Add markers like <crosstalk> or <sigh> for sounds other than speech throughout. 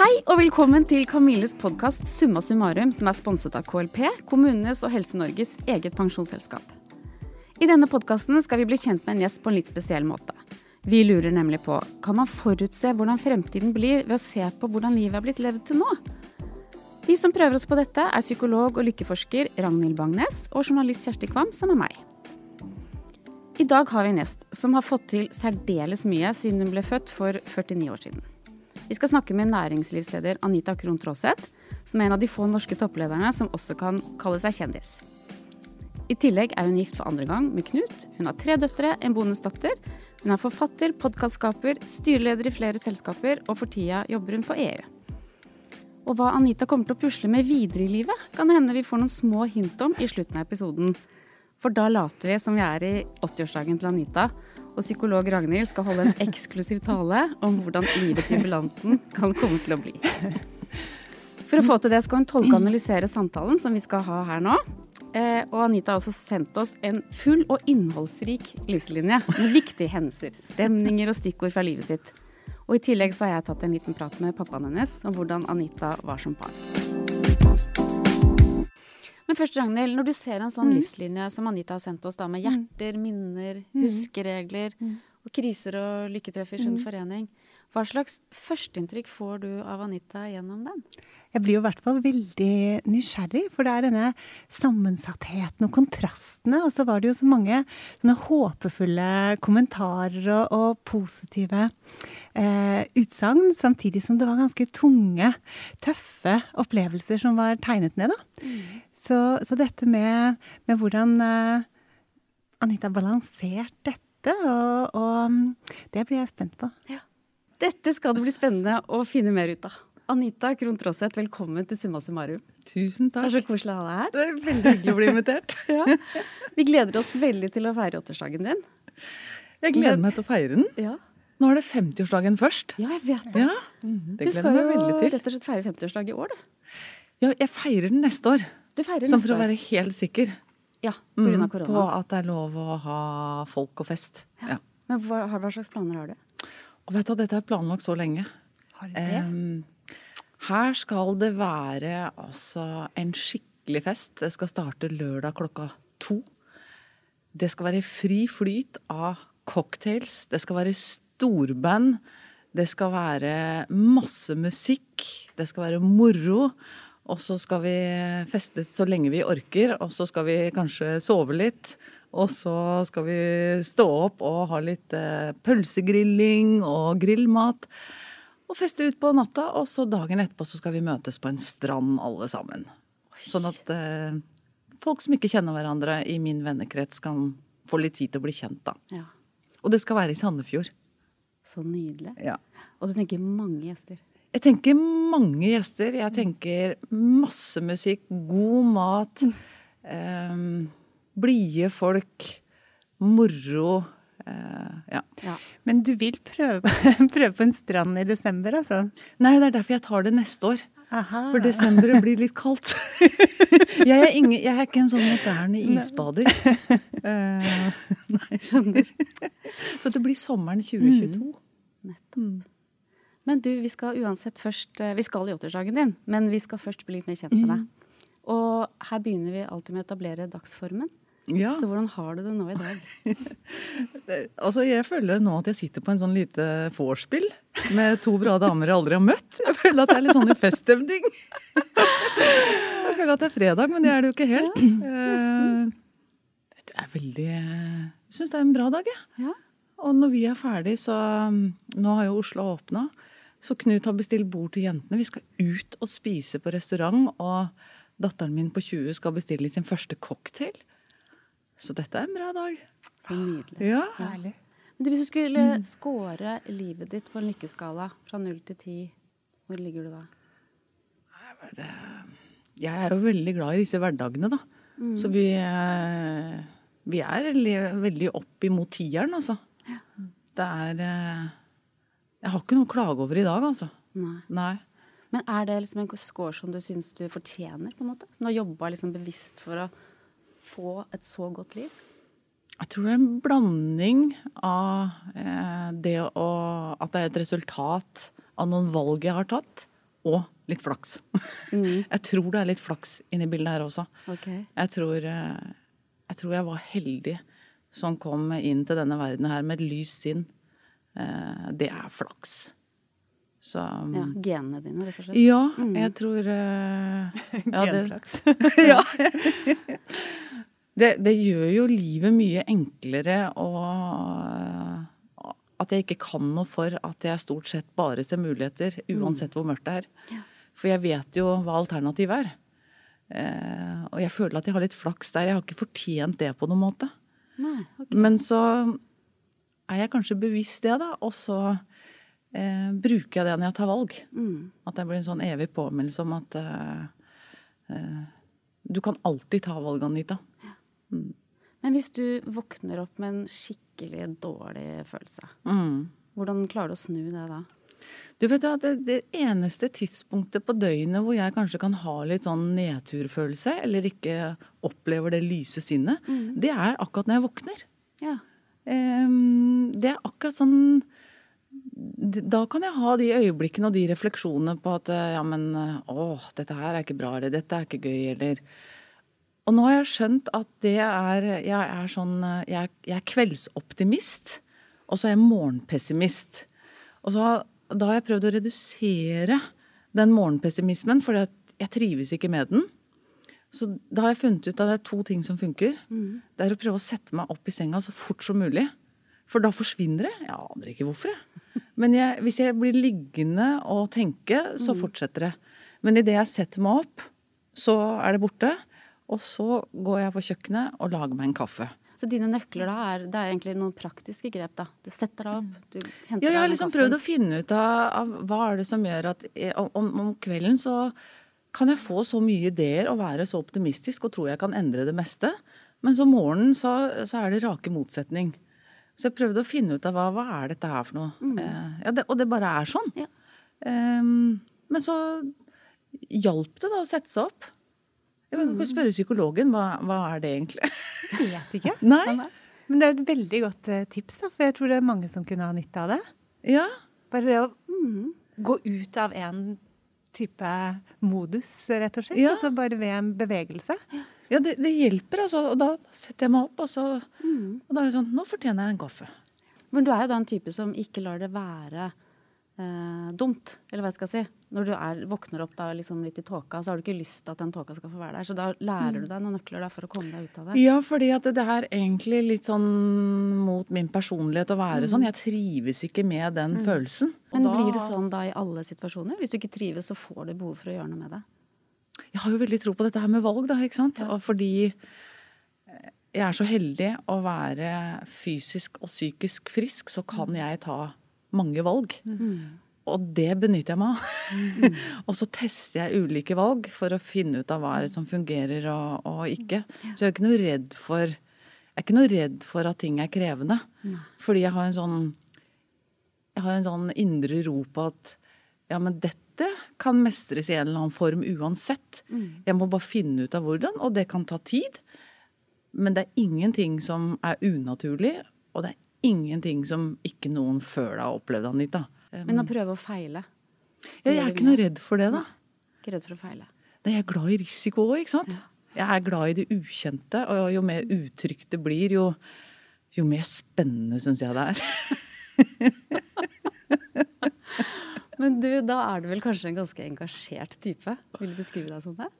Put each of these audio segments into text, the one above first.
Hei og velkommen til Camilles podkast Summa summarum, som er sponset av KLP, kommunenes og Helse-Norges eget pensjonsselskap. I denne podkasten skal vi bli kjent med en gjest på en litt spesiell måte. Vi lurer nemlig på kan man forutse hvordan fremtiden blir ved å se på hvordan livet er blitt levd til nå? Vi som prøver oss på dette, er psykolog og lykkeforsker Ragnhild Bangnes og journalist Kjersti Kvam, som er meg. I dag har vi en gjest som har fått til særdeles mye siden hun ble født for 49 år siden. Vi skal snakke med næringslivsleder Anita Krohn Traaseth, som er en av de få norske topplederne som også kan kalle seg kjendis. I tillegg er hun gift for andre gang med Knut. Hun har tre døtre, en bonusdatter. Hun er forfatter, podkastskaper, styreleder i flere selskaper, og for tida jobber hun for EU. Og hva Anita kommer til å pusle med videre i livet, kan det hende vi får noen små hint om i slutten av episoden. For da later vi som vi er i 80-årsdagen til Anita, og psykolog Ragnhild skal holde en eksklusiv tale om hvordan livet til jubilanten kan komme til å bli. For å få til det skal hun tolke og analysere samtalen som vi skal ha her nå. Eh, og Anita har også sendt oss en full og innholdsrik livslinje med viktige hendelser, stemninger og stikkord fra livet sitt. Og i tillegg så har jeg tatt en liten prat med pappaen hennes om hvordan Anita var som barn. Men først, Ragnhild, når du ser en sånn mm. livslinje som Anita har sendt oss, da, med mm. hjerter, minner, mm. huskeregler mm. og kriser og lykketreff i mm. forening, hva slags førsteinntrykk får du av Anita gjennom den? Jeg blir jo i hvert fall veldig nysgjerrig, for det er denne sammensattheten og kontrastene. Og så var det jo så mange sånne håpefulle kommentarer og, og positive eh, utsagn, samtidig som det var ganske tunge, tøffe opplevelser som var tegnet ned, da. Mm. Så, så, dette med, med hvordan uh, Anita balansert dette, og, og, mm, det blir jeg spent på. Ja. Dette skal det bli spennende å finne mer ut av. Anita Krohn Traaseth, velkommen til Summa summarum. Tusen takk. Det er så koselig å ha deg her. Det er veldig hyggelig å bli invitert. <laughs> ja. Vi gleder oss veldig til å feire 80-årsdagen din. Jeg gleder Men, meg til å feire den. Ja. Nå er det 50-årsdagen først. Ja, jeg vet det. Ja, det du skal jo rett og slett feire 50-årsdag i år, du. Ja, jeg feirer den neste år. Du feirer Som for å være helt sikker. Ja, på grunn av mm, korona. på at det er lov å ha folk og fest. Ja. ja. Men hva, hva, slags planer har du? Og vet du, Dette er planlagt så lenge. Har du det? Um, her skal det være altså en skikkelig fest. Det skal starte lørdag klokka to. Det skal være fri flyt av cocktails. Det skal være storband. Det skal være masse musikk. Det skal være moro. Og så skal vi feste så lenge vi orker, og så skal vi kanskje sove litt. Og så skal vi stå opp og ha litt eh, pølsegrilling og grillmat. Og feste ut på natta, og så dagen etterpå så skal vi møtes på en strand alle sammen. Sånn at eh, folk som ikke kjenner hverandre i min vennekrets, kan få litt tid til å bli kjent, da. Ja. Og det skal være i Sandefjord. Så nydelig. Ja. Og du tenker mange gjester. Jeg tenker mange gjester. Jeg tenker masse musikk, god mat. Eh, blide folk. Moro. Eh, ja. ja. Men du vil prøve, <laughs> prøve, på en strand i desember, altså? Nei, det er derfor jeg tar det neste år. Aha. For desember blir litt kaldt. <laughs> jeg, er ingen, jeg, er ikke en sånn moderne isbader. Uh, <laughs> nei, skjønner. Så det blir sommeren 2022. Mm. Nettopp. Mm. Men du, vi skal uansett først eh, Vi skal i åttersdagen din, men vi skal først bli litt mer kjent med deg. Mm. Og her begynner vi alltid med å etablere dagsformen. Ja. Så hvordan har du det nå i dag? <laughs> altså, Jeg føler nå at jeg sitter på en sånn lite vorspiel med to bra damer jeg aldri har møtt. Jeg føler at det er litt sånn i feststemning. <laughs> jeg føler at det er fredag, men det er det jo ikke helt. Ja, eh, det er veldig Jeg syns det er en bra dag, jeg. Ja. Og når vi er ferdig, så Nå har jo Oslo åpna. Så Knut har bestilt bord til jentene. Vi skal ut og spise på restaurant. Og datteren min på 20 skal bestille sin første cocktail. Så dette er en bra dag. Så nydelig. Ja. Herlig. Men hvis du skulle mm. score livet ditt på en lykkeskala fra null til ti, hvor ligger du da? Jeg er jo veldig glad i disse hverdagene, da. Mm. Så vi, eh, vi er veldig opp imot tieren, altså. Ja. Det er eh, jeg har ikke noe å klage over i dag, altså. Nei. Nei. Men er det liksom en score som du syns du fortjener, på en måte? Som du har jobba liksom bevisst for å få et så godt liv? Jeg tror det er en blanding av eh, det å At det er et resultat av noen valg jeg har tatt. og litt flaks. <laughs> Jeg tror det er litt flaks inni bildet her også. Okay. Jeg tror, eh, jeg tror jeg var heldig som kom inn til denne verden her med et lyst sinn. Eh, Det er flaks. Så Ja, genene dine, rett og slett. ja, jeg tror eh, <laughs> ja, Genflaks. <laughs> ja. det, det gjør jo livet mye enklere og at jeg ikke kan noe for at jeg stort sett bare ser muligheter, uansett hvor mørkt det er. Ja. For jeg vet jo hva alternativet er. Eh, og jeg føler at jeg har litt flaks der. Jeg har ikke fortjent det på noen måte. Nei, okay. Men så er jeg kanskje bevisst det, da. Og så eh, bruker jeg det når jeg tar valg. Mm. At det blir en sånn evig påminnelse om at eh, eh, du kan alltid ta valg, Anita. Men hvis du våkner opp med en skikkelig dårlig følelse, Mm. hvordan klarer du å snu det da? Du vet jo at det, det eneste tidspunktet på døgnet hvor jeg kanskje kan ha litt sånn nedturfølelse, eller ikke opplever det lyse sinnet, det er akkurat når jeg våkner. Ja. Ehm, det er akkurat sånn Da kan jeg ha de øyeblikkene og de refleksjonene på at eh, ja, men eh, å, dette her er ikke bra, eller dette er ikke gøy, eller Og nå har jeg skjønt at det er Jeg er sånn eh, Jeg, jeg er kveldsoptimist, og så er jeg morgenpessimist. Og så da har jeg prøvd å redusere den morgenpessimismen, for jeg trives ikke med den. Så da har jeg funnet ut at det er to ting som funker. Det er å prøve å sette meg opp i senga så fort som mulig. For da forsvinner det. Jeg aner ikke hvorfor. jeg. Men jeg, hvis jeg blir liggende og tenke, så fortsetter det. Men idet jeg setter meg opp, så er det borte. Og så går jeg på kjøkkenet og lager meg en kaffe. Så dine nøkler da er, det er egentlig noen praktiske grep da? Du setter deg opp, du henter deg Ja, jeg har liksom prøvd å finne ut av, av hva er det som gjør at jeg, om, om kvelden så kan jeg få så mye ideer og være så optimistisk og tro jeg kan endre det meste. Men så morgenen så, så er det rake motsetning. Så jeg prøvde å finne ut av hva, hva er dette her for noe. Eh, ja, det, og det bare er sånn. Ja. Um, men så hjalp det da å sette seg opp. Jeg kan ikke spørre psykologen hva, hva er det egentlig. Jeg vet ikke. <laughs> Nei? Men det er et veldig godt eh, tips, da, for jeg tror det er mange som kunne ha nytte av det. Ja. Bare det å Mm. gå ut av en type modus, rett og slett. Ja. Altså bare ved en bevegelse. Ja, det, det hjelper, altså. Og da setter jeg meg opp, og så Mm. Og da er det sånn Nå fortjener jeg en kaffe. Men du er jo da en type som ikke lar det være eh, dumt, eller hva jeg skal si. Når du er, våkner opp da liksom litt i tåka, så har du ikke lyst til at den tåka skal få være der. Så da lærer du deg noen nøkler da for å komme deg ut av det. Ja, fordi at det er egentlig litt sånn mot min personlighet å være sånn. Jeg trives ikke med den følelsen. Og Men da- blir det sånn da i alle situasjoner? Hvis du ikke trives, så får du behov for å gjøre noe med det. Jeg har jo veldig tro på dette her med valg, da, ikke sant. Og fordi eh, jeg er så heldig å være fysisk og psykisk frisk, så kan jeg ta mange valg. Og det benytter jeg meg av. <laughs> og så tester jeg ulike valg for å finne ut av hva som fungerer og, og ikke. Så jeg er ikke noe redd for jeg er ikke noe redd for at ting er krevende. Fordi jeg har en sånn jeg har en sånn indre ro på at ja, men dette kan mestres i en eller annen form uansett. Jeg må bare finne ut av hvordan, og det kan ta tid. Men det er ingenting som er unaturlig, og det er ingenting som ikke noen før deg har opplevd, Anita. Men å prøve å feile. Jeg er ikke noe redd for det, da. Ikke redd for å feile. Nei, Jeg er glad i risiko òg, ikke sant. Jeg er glad i det ukjente, og jo mer utrygt det blir, jo, jo mer spennende syns jeg det er. <laughs> Men du, da er du vel kanskje en ganske engasjert type? Vil du beskrive deg som det?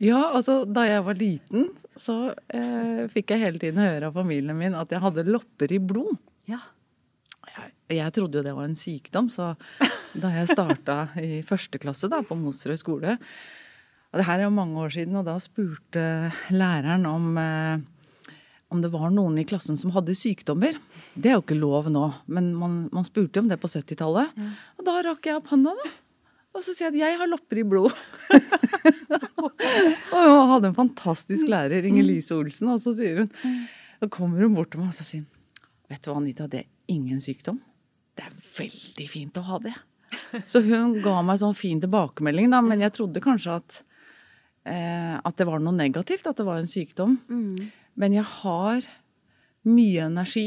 Ja, altså da jeg var liten, så eh, fikk jeg hele tiden høre av familien min at jeg hadde lopper i blod. Ja. Jeg, jeg trodde jo det var en sykdom, så da jeg starta i første klasse da, på Mosterøy skole og Det her er jo mange år siden, og da spurte læreren om, eh, om det var noen i klassen som hadde sykdommer. Det er jo ikke lov nå, men man, man spurte jo om det på 70-tallet. Og da rakk jeg opp hånda, da. Og så sier jeg at jeg har lopper i blod. <laughs> <laughs> og hun hadde en fantastisk lærer, Inger Lise Olsen, og så sier hun og kommer hun bort til meg og så sier hun, Vet du hva, Anita, det er ingen sykdom. Det er veldig fint å ha det. Så hun ga meg sånn fin tilbakemelding, da, men jeg trodde kanskje at, eh, at det var noe negativt, at det var en sykdom. Men jeg har mye energi,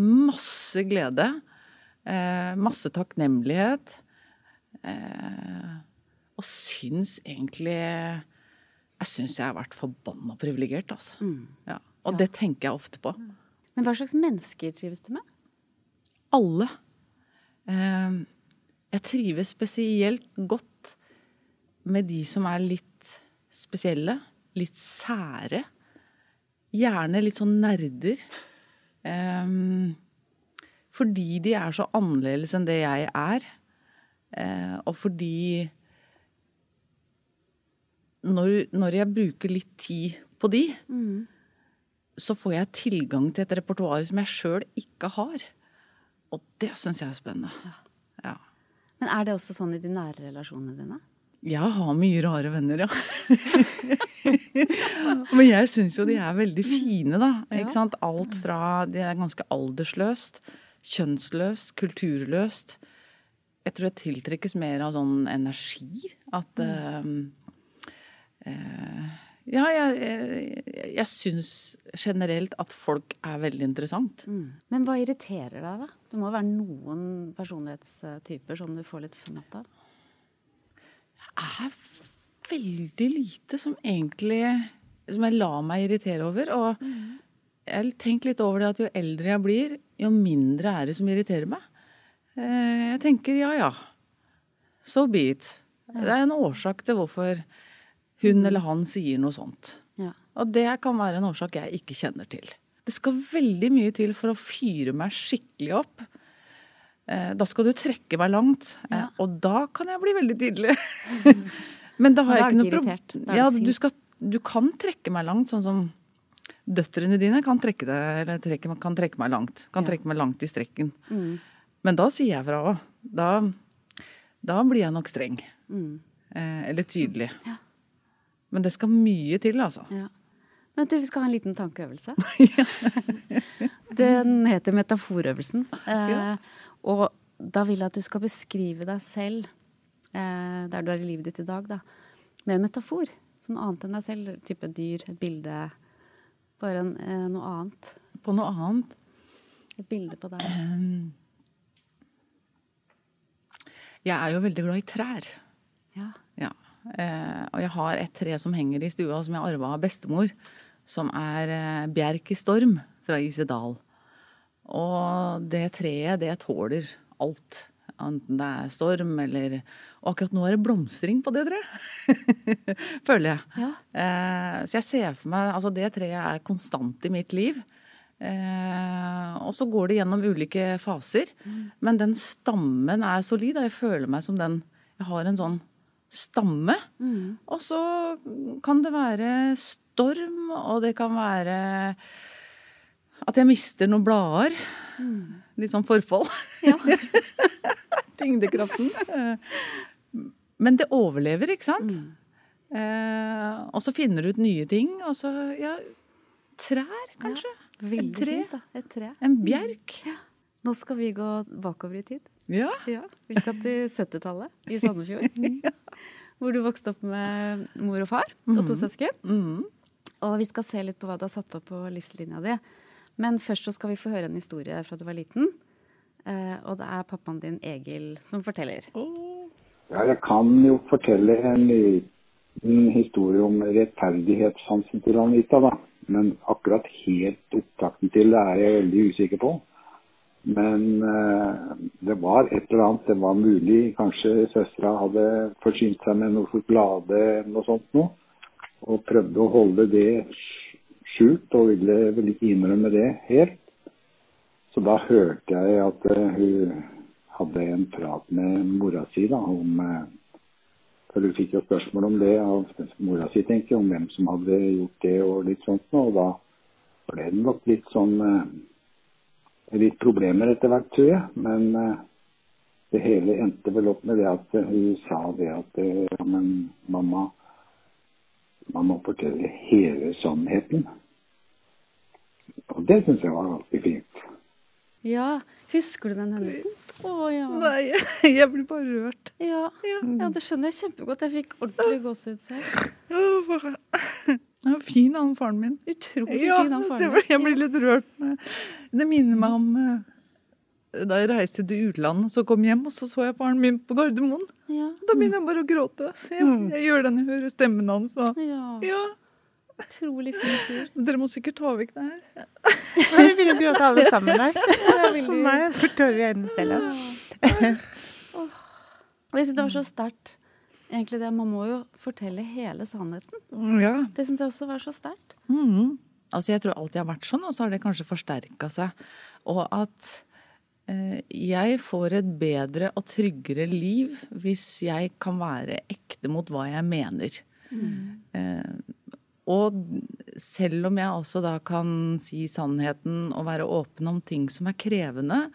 masse glede, eh, masse takknemlighet. Eh, og syns egentlig Jeg syns jeg har vært forbanna privilegert, altså. Ja. Og det tenker jeg ofte på. Men hva slags mennesker trives du med? Alle. Eh, jeg trives spesielt godt med de som er litt spesielle, litt sære. Gjerne litt sånn nerder. Um, fordi de er så annerledes enn det jeg er. Uh, og fordi når, når, jeg bruker litt tid på de, mm. så får jeg tilgang til et repertoar som jeg sjøl ikke har. Og det syns jeg er spennende. Ja. Ja. Men er det også sånn i de nære relasjonene dine? Jeg har mye rare venner, ja. <laughs> Men jeg syns jo de er veldig fine, da. Ikke sant? Alt fra Det er ganske aldersløst, kjønnsløst, kulturløst. Jeg tror jeg tiltrekkes mer av sånn energi. At mm. uh, Ja, jeg, jeg, jeg syns generelt at folk er veldig interessant. Mm. Men hva irriterer deg, da? Det må være noen personlighetstyper som du får litt fnatt av? er veldig lite som egentlig Som jeg lar meg irritere over. Og jeg har tenkt litt over det at jo eldre jeg blir, jo mindre er det som irriterer meg. Eh, jeg tenker ja ja, so be it. Det er en årsak til hvorfor hun eller han sier noe sånt. Ja. Og det kan være en årsak jeg ikke kjenner til. Det skal veldig mye til for å fyre meg skikkelig opp. Eh, da skal du trekke meg langt, eh, ja. og da kan jeg bli veldig tydelig. <laughs> Men da har jeg ikke noe problem. Ja, du, skal, du, kan trekke meg langt, sånn som døtrene dine kan trekke, deg, eller trekke, kan trekke meg langt. Kan trekke meg langt i strekken. Mm. Men da sier jeg fra òg. Da, da, blir jeg nok streng. Mm. Eh, eller tydelig. Ja. Men det skal mye til, altså. Ja. Men du, vi skal ha en liten tankeøvelse. <laughs> <laughs> Den heter metaforøvelsen. Eh, og da vil jeg at du skal beskrive deg selv eh, der du er i livet ditt i dag, da, med en metafor. Sånn annet enn deg selv. Type dyr, et bilde. Bare en, eh, noe annet. På noe annet? Et bilde på deg. Jeg er jo veldig glad i trær. Ja. ja. Eh, og jeg har et tre som henger i stua, som jeg arva av bestemor. Som er eh, bjerk i storm fra Isedal. Og det treet, det tåler alt. Enten det er storm eller Og akkurat nå er det blomstring på det treet. <laughs> Føler jeg. Ja. Eh, så jeg ser for meg Altså, det treet er konstant i mitt liv. Eh, og så går det gjennom ulike faser. Mm. Men den stammen er solid. Og jeg føler meg som den Jeg har en sånn stamme. Mm. Og så kan det være storm, og det kan være at jeg mister noen blader. Mm. Litt sånn forfall. Ja. <laughs> Tyngdekraften. Men det overlever, ikke sant? Mm. Eh, og så finner du ut nye ting. Og så ja, trær, kanskje. Ja, Et tre. Fint, Et tre. En bjerk. Ja. Nå skal vi gå bakover i tid. Ja. ja vi skal til 70-tallet i Sandefjord. <laughs> ja. Hvor du vokste opp med mor og far og to mm. søsken. Mm. Og vi skal se litt på hva du har satt opp på livslinja di. Men først så skal vi få høre en historie fra du var liten. Uh, og det er pappaen din Egil som forteller. Ja, jeg kan jo fortelle en liten historie om rettferdighetssansen til Anita, da. Men akkurat helt opptakten til det er jeg veldig usikker på. Men eh, det var et eller annet, det var mulig. Kanskje søstera hadde forsynt seg med noe sjokolade eller noe sånt noe. Og prøvde å holde det skjult og ville vel ikke innrømme det helt. Så da hørte jeg at eh, hun hadde en prat med mora si da, om eh, For hun fikk jo spørsmål om det av mora si, tenker jeg, om hvem som hadde gjort det og litt sånt. Og da ble det nok litt sånn uh, Litt problemer etter hvert, tror jeg. Men det hele endte vel opp med det at hun sa det at ja, men mamma, man må fortelle hele sannheten. Og det syns jeg var ganske fint. Ja. Husker du den hendelsen? Å ja. Nei, <laughs> jeg blir bare rørt. Ja, ja det skjønner jeg kjempegodt. Jeg fikk ordentlig gåsehud selv. Ja, fin han faren min. Utrolig ja, fin han faren min. Jeg blir litt rørt. Det minner meg om eh, da jeg reiste til utlandet, så kom jeg hjem, og så så jeg faren min på Gardermoen. Ja. Da begynner jeg bare å gråte. Jeg, jeg gjør det når jeg hører stemmen hans. Og, ja. ja, Utrolig fin fyr. dere må sikkert ta vekk det her. <laughs> Vi begynner å gråte alle <laughs> sammen her. Ja, For meg får tårer i øynene selv. ja. Jeg syns det var så sterkt. Egentlig det, Man må jo fortelle hele sannheten. Ja. Det syns jeg også var så sterkt. Mm. Altså, jeg tror alltid har vært sånn, og så har det kanskje forsterka seg. Og at eh, jeg får et bedre og tryggere liv hvis jeg kan være ekte mot hva jeg mener. Eh, og selv om jeg også da kan si sannheten og være åpen om ting som er krevende,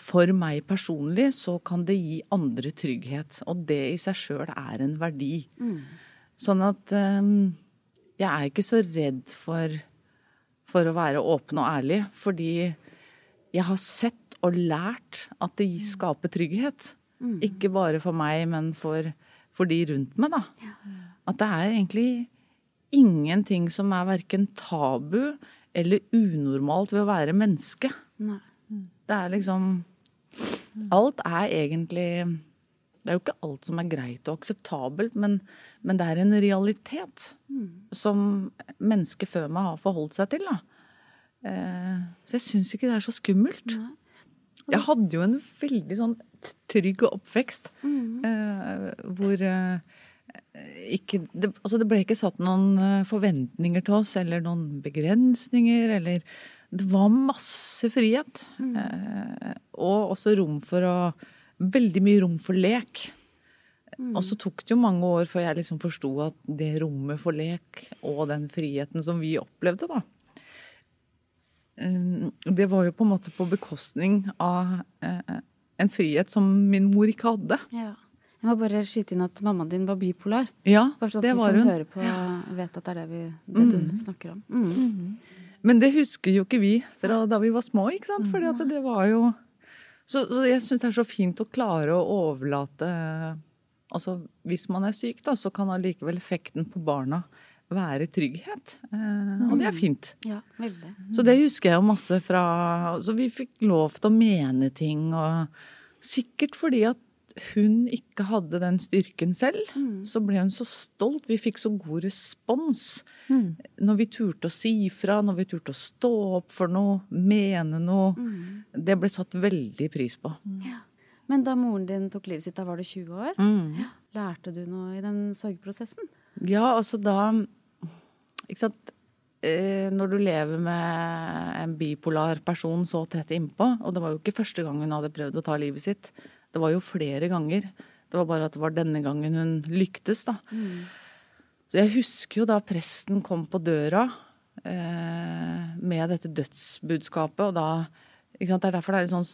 for meg personlig så kan det gi andre trygghet. Og det i seg sjøl er en verdi. Sånn at um, jeg er ikke så redd for, for å være åpen og ærlig, fordi jeg har sett og lært at det skaper trygghet. Ikke bare for meg, men for, for de rundt meg, da. At det er egentlig ingenting som er verken tabu eller unormalt ved å være menneske. Nei. Det er liksom Alt er egentlig Det er jo ikke alt som er greit og akseptabelt, men, men det er en realitet som mennesker før meg har forholdt seg til. Da. Eh, så jeg syns ikke det er så skummelt. Jeg hadde jo en veldig sånn trygg oppvekst eh, hvor eh, ikke, det, altså det ble ikke satt noen forventninger til oss, eller noen begrensninger, eller Det var masse frihet. Eh, og også rom for å Veldig mye rom for lek. Og så tok det jo mange år før jeg liksom forsto at det rommet for lek og den friheten som vi opplevde, da eh, Det var jo på en måte på bekostning av eh, en frihet som min mor ikke hadde. Ja. Jeg må bare skyte inn at mammaen din var bipolar. Ja, Bare så at det de som hun. hører på, vet at det er det, vi, det du snakker om. Mm. Men det husker jo ikke vi fra da vi var små, ikke sant? Fordi at det var jo Så, så jeg syns det er så fint å klare å overlate Altså hvis man er syk, da, så kan allikevel effekten på barna være trygghet. Eh, og det er fint. Ja, veldig. Så det husker jeg jo masse fra Så vi fikk lov til å mene ting, og sikkert fordi at hun ikke hadde den styrken selv, så ble hun så stolt. Vi fikk så god respons når vi turte å si fra, når vi turte å stå opp for noe, mene noe. Det ble satt veldig pris på. Ja. Men da moren din tok livet sitt, da var du 20 år. Mm. Lærte du noe i den sorgprosessen? Ja, altså da Ikke sant. Eh, Når du lever med en bipolar person så tett innpå, og det var jo ikke første gang hun hadde prøvd å ta livet sitt, det var jo flere ganger. Det var bare at det var denne gangen hun lyktes, da. Så jeg husker jo da presten kom på døra eh, med dette dødsbudskapet, og da ikke sant? Det er derfor det er litt sånn,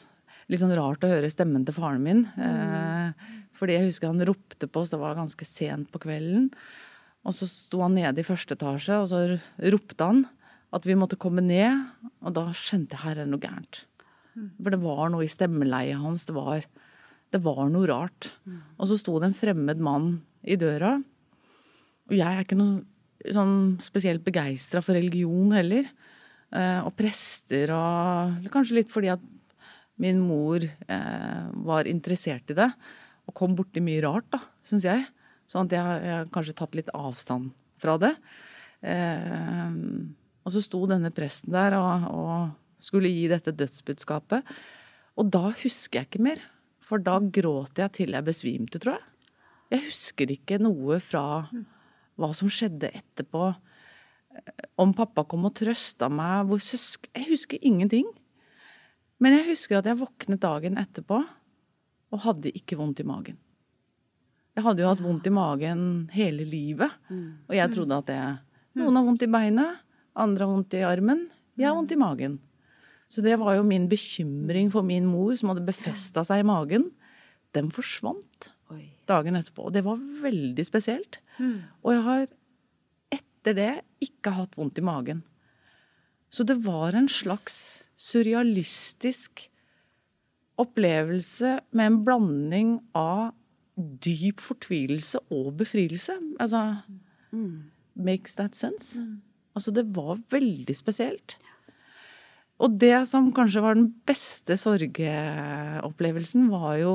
litt sånn rart å høre stemmen til faren min. Eh, fordi jeg husker han ropte på oss, det var ganske sent på kvelden. Og så sto han nede i første etasje, og så ropte han at vi måtte komme ned. Og da skjønte jeg her er det noe gærent. For det var noe i stemmeleiet hans. Det var, det var noe rart. Og så sto det en fremmed mann i døra. Og jeg er ikke noe sånn spesielt begeistra for religion heller. Eh, og prester og Kanskje litt fordi at min mor eh, var interessert i det. Og kom borti mye rart, da, syns jeg. Sånn at jeg, jeg har kanskje tatt litt avstand fra det. Eh, og så sto denne presten der og, og skulle gi dette dødsbudskapet. Og da husker jeg ikke mer. For da gråt jeg til jeg besvimte, tror jeg. Jeg husker ikke noe fra hva som skjedde etterpå. Om pappa kom og trøsta meg. Hvor søsk... Jeg husker ingenting. Men jeg husker at jeg våknet dagen etterpå og hadde ikke vondt i magen. Jeg hadde jo hatt vondt i magen hele livet. Og jeg trodde at det Noen har vondt i beinet, andre har vondt i armen. Jeg har vondt i magen. Så det var jo min bekymring for min mor, som hadde befesta seg i magen. Den forsvant Oi. dagen etterpå. Og det var veldig spesielt. Og jeg har etter det ikke hatt vondt i magen. Så det var en slags surrealistisk opplevelse med en blanding av dyp fortvilelse og befrielse. Altså Makes that sense? Altså, det var veldig spesielt. Og det som kanskje var den beste sorgeopplevelsen, var jo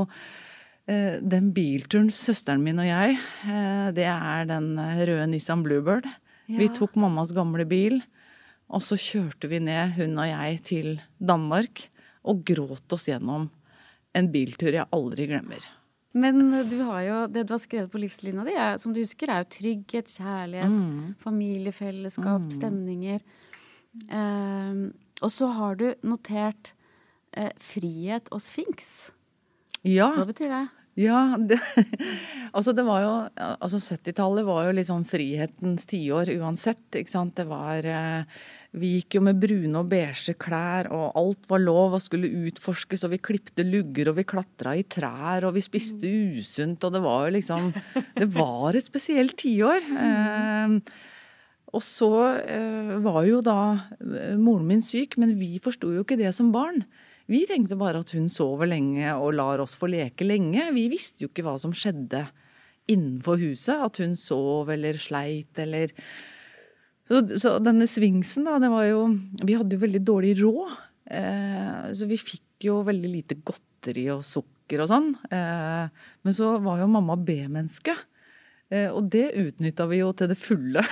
eh, den bilturen søsteren min og jeg eh, Det er den røde Nissan Bluebird. Vi tok mammas gamle bil, og så kjørte vi ned, hun og jeg, til Danmark. Og gråt oss gjennom en biltur jeg aldri glemmer. Men du har jo, det du har skrevet på livslinja di, som du husker, er jo trygghet, kjærlighet, Mm. familiefellesskap, stemninger. Eh, og så har du notert eh, frihet og sfinks. Ja, Hva betyr det? ja det, <laughs> altså det var jo Altså 70-tallet var jo sånn frihetens tiår uansett, ikke sant. Det var eh, Vi gikk jo med brune og beige klær, og alt var lov og skulle utforskes, og vi klipte lugger, og vi klatra i trær, og vi spiste usunt, og det var jo liksom Det var et spesielt tiår. <laughs> Eh, og så eh, var jo da eh, moren min syk, men vi forsto jo ikke det som barn. Vi tenkte bare at hun sover lenge og lar oss få leke lenge. Vi visste jo ikke hva som skjedde innenfor huset. At hun sov eller sleit eller Så, så denne svingsen, da, det var jo Vi hadde jo veldig dårlig råd. Eh, så vi fikk jo veldig lite godteri og sukker og sånn. Eh, men så var jo mamma B-menneske. Eh, og det utnytta vi jo til det fulle.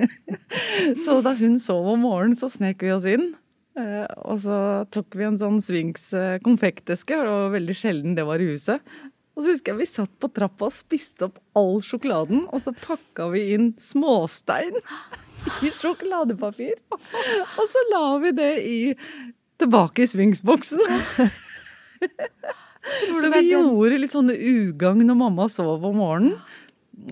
<laughs> så da hun sov om morgenen, så snek vi oss inn. Eh, og så tok vi en sånn Swings eh, konfekteske, og det var veldig sjelden det var i huset. Og så husker jeg vi satt på trappa og spiste opp all sjokoladen, og så pakka vi inn småstein <laughs> i sjokoladepapir. Og så la vi det i tilbake i Swings-boksen. Så vi gjorde litt sånne ugagn når mamma sov om morgenen.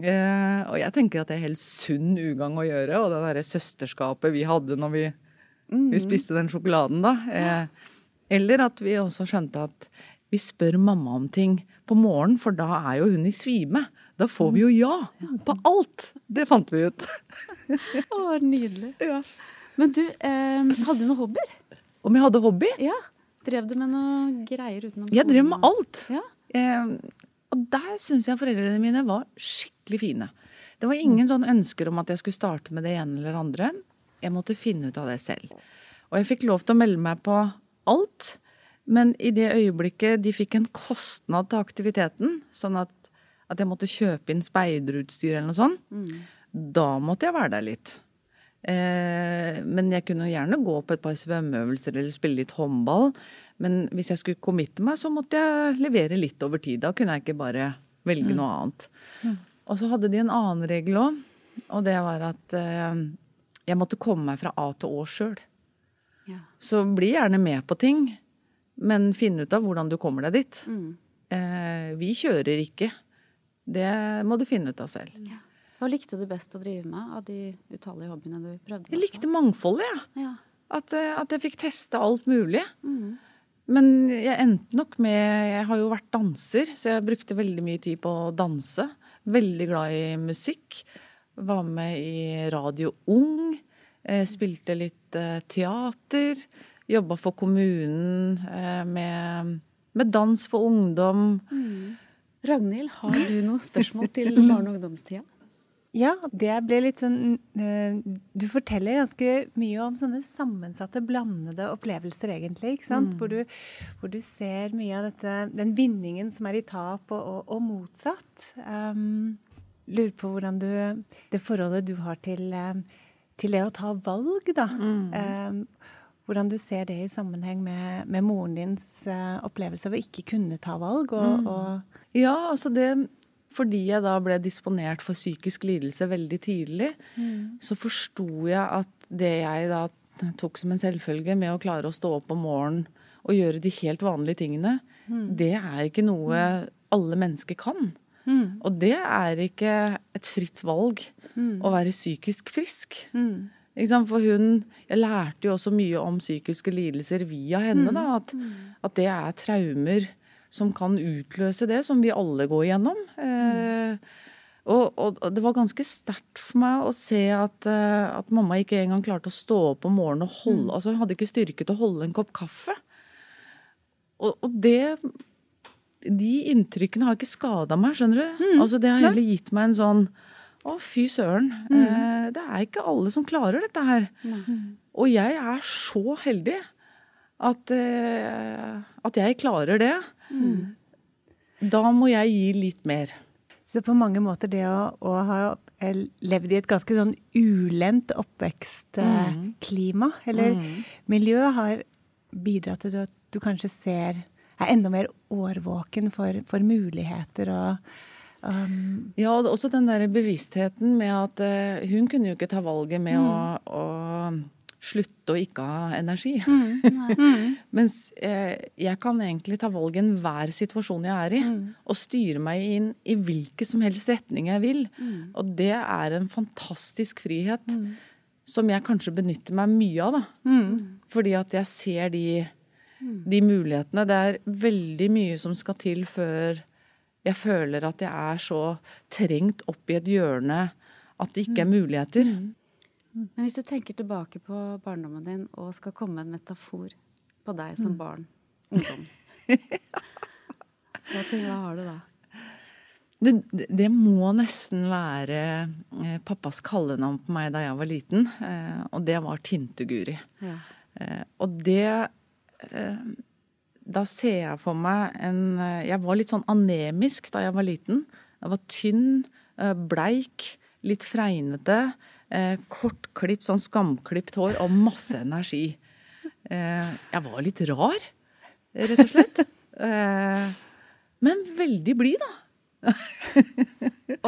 Eh, og jeg tenker at det er helt sunn ugagn å gjøre, og det derre søsterskapet vi hadde når vi, vi spiste den sjokoladen, da. Eh, eller at vi også skjønte at vi spør mamma om ting på morgenen, for da er jo hun i svime. Da får vi jo ja på alt! Det fant vi ut. <laughs> Å, nydelig. Ja. Men du, eh, hadde du noen hobbyer? Om jeg hadde hobby? Ja. Drev du med noe greier utenom Jeg drev med alt. Ja. Eh, og der syns jeg foreldrene mine var skikkelig fine. Det var ingen sånn ønsker om at jeg skulle starte med det ene eller det andre. Jeg måtte finne ut av det selv. Og jeg fikk lov til å melde meg på alt. Men i det øyeblikket de fikk en kostnad til aktiviteten, sånn at, at jeg måtte kjøpe inn speiderutstyr eller noe sånt, da måtte jeg være der litt. Eh, men jeg kunne gjerne gå på et par svømmeøvelser eller spille litt håndball. Men hvis jeg skulle committe meg, så måtte jeg levere litt over tid. Da kunne jeg ikke bare velge noe annet. Og så hadde de en annen regel òg, og det var at eh, jeg måtte komme meg fra A til Å sjøl. Ja. Så bli gjerne med på ting, men finn ut av hvordan du kommer deg dit. Mm. Eh, vi kjører ikke. Det må du finne ut av selv. Hva likte du best å drive med av de utallige hobbyene du prøvde? Jeg likte mangfoldet, jeg. Ja. At, eh, at jeg fikk teste alt mulig. Mm. Men jeg endte nok med Jeg har jo vært danser, så jeg brukte veldig mye tid på å danse. Veldig glad i musikk. Var med i Radio Ung. Eh, spilte litt eh, teater. Jobba for kommunen eh, med, med dans for ungdom. Ragnhild, har du noen spørsmål til barne- og ungdomstida? Ja, det ble litt sånn eh, Du forteller ganske mye om sånne sammensatte, blandede opplevelser, egentlig. ikke sant? Hvor, du, hvor du ser mye av dette, den vinningen som er i tap, og, og, og motsatt. Um, lurer på hvordan du Det forholdet du har til, um, til det å ta valg, da. Um, hvordan du ser det i sammenheng med, med moren dins uh, opplevelse av å ikke kunne ta valg. Og, og Ja, altså det Fordi jeg da ble disponert for psykisk lidelse veldig tidlig, så forsto jeg at det jeg da tok som en selvfølge med å klare å stå opp om morgenen og gjøre de helt vanlige tingene, det er ikke noe alle mennesker kan. Og det er ikke et fritt valg å være psykisk frisk. For hun Jeg lærte jo også mye om psykiske lidelser via henne. da, At, at det er traumer som kan utløse det, som vi alle går gjennom. Eh, og, og, det var ganske sterkt for meg å se at, eh, at mamma ikke engang klarte å stå opp om morgenen og holde Altså hun hadde ikke styrke til å holde en kopp kaffe. Og, og det De inntrykkene har ikke skada meg, skjønner du. Altså Det har heller gitt meg en sånn å, fy søren. Eh, det er ikke alle som klarer dette her. Og jeg er så heldig at, eh, at jeg klarer det. Da må jeg gi litt mer. Så på mange måter det å, å ha eh, levd i et ganske sånn ulendt oppvekstklima, eller miljø, har bidratt til at du kanskje ser er enda mer årvåken for, for muligheter og um, Ja, og også den der bevisstheten med at uh, hun kunne jo ikke ta valget med å, å slutte å ikke ha energi. <laughs> Mens eh, jeg kan egentlig ta valg i enhver situasjon jeg er i, og styre meg inn i hvilken som helst retning jeg vil. Og det er en fantastisk frihet som jeg kanskje benytter meg mye av, da. Fordi at jeg ser de, de mulighetene. Det er veldig mye som skal til før jeg føler at jeg er så trengt opp i et hjørne at det ikke er muligheter. Men hvis du tenker tilbake på barndommen din og skal komme med en metafor på deg som barn, <laughs> ungdom hva, tenker, hva har du da? Det, det må nesten være eh, pappas kallenavn på meg da jeg var liten, eh, og det var Tinte-Guri. Ja. Eh, og det Da ser jeg for meg en Jeg var litt sånn anemisk da jeg var liten. Jeg var tynn, bleik, litt fregnete. Eh, kortklipt, sånn skamklipt hår og masse energi. Eh, jeg var litt rar, rett og slett. Eh, men veldig blid, da. <laughs>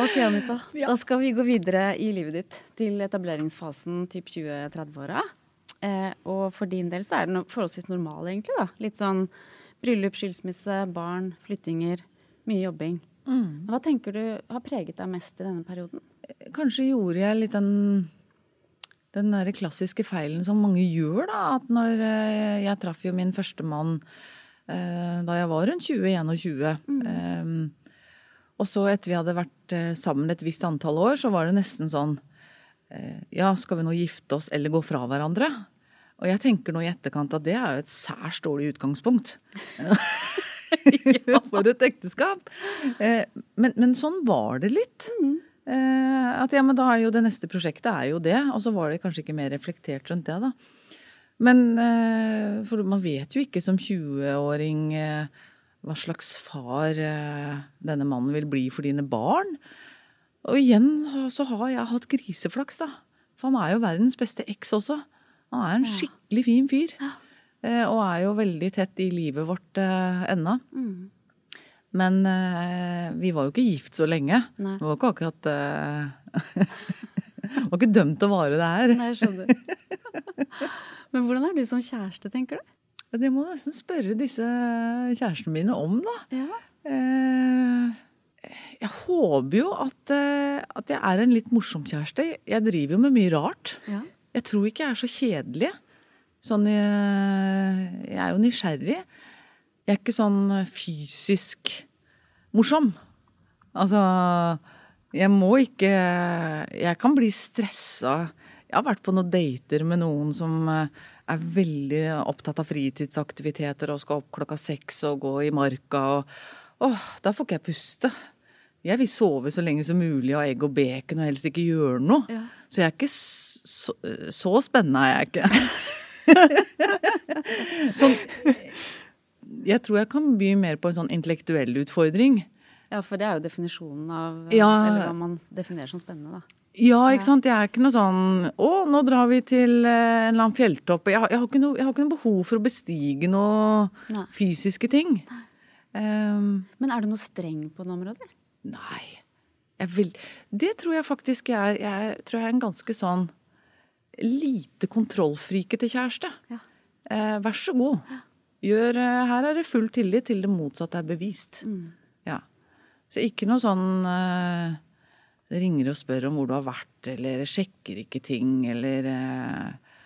Ok, Anita. Da skal vi gå videre i livet ditt til etableringsfasen typ 20-30-åra. Eh, og for din del så er den forholdsvis normal, egentlig. da. Litt sånn bryllup, skilsmisse, barn, flyttinger, mye jobbing. Hva tenker du har preget deg mest i denne perioden? Kanskje gjorde jeg litt den den der klassiske feilen som mange gjør, da. At når eh, Jeg traff jo min første mann eh, da jeg var rundt 20-21. Eh, og så etter vi hadde vært eh, sammen et visst antall år, så var det nesten sånn eh, Ja, skal vi nå gifte oss eller gå fra hverandre? Og jeg tenker nå i etterkant at det er jo et særs dårlig utgangspunkt. <laughs> <laughs> For et ekteskap. Eh, men, men sånn var det litt. Eh, at ja, men da er jo det neste prosjektet er jo det. Og så var det kanskje ikke mer reflektert rundt det, da. Men eh, for man vet jo ikke som 20-åring eh, hva slags far eh, denne mannen vil bli for dine barn. Og igjen så har jeg hatt griseflaks, da. For han er jo verdens beste eks også. Han er en skikkelig fin fyr. Eh, og er jo veldig tett i livet vårt eh, ennå. Men eh, vi var jo ikke gift så lenge. Nei. Det var ikke akkurat eh, <laughs> var ikke dømt å vare det her. Nei, jeg skjønner. <laughs> Men hvordan er du som kjæreste, tenker du? Det må du nesten spørre disse kjærestene mine om, da. Ja. Eh, jeg håper jo at, eh, at jeg er en litt morsom kjæreste. Jeg driver jo med mye rart. ja. Jeg tror ikke jeg er så kjedelig. Sånn, jeg, jeg er jo nysgjerrig. Jeg er ikke sånn fysisk morsom. Altså, jeg må ikke Jeg kan bli stressa. Jeg har vært på noen dater med noen som eh, er veldig opptatt av fritidsaktiviteter og skal opp klokka seks og gå i marka og Åh, da får ikke jeg puste. Jeg vil sove så lenge som mulig og ha egg og bacon og helst ikke gjøre noe. Ja. Så jeg er ikke så, så spennende er jeg ikke. <laughs> sånn Jeg tror jeg kan by mer på en sånn intellektuell utfordring. Ja, for det er jo definisjonen av Ja. Eller hva man definerer som spennende, da. Ja, ikke sant. Jeg er ikke noe sånn Å, nå drar vi til eh, en eller annen fjelltopp. Jeg, har- jeg, har ikke noe, jeg har ikke noe behov for å bestige noe Nei. fysiske ting. Um, Men er du noe streng på noen områder? Nei. Vil, det tror jeg faktisk jeg er. Jeg tror jeg er en ganske sånn lite kontrollfrikete kjæreste. Ja. Eh, vær så god. Gjør, eh, her er det full tillit til det motsatte er bevist. Ja. Så ikke noe sånn uh, ringer og spør om hvor du har vært, eller sjekker ikke ting, eller uh,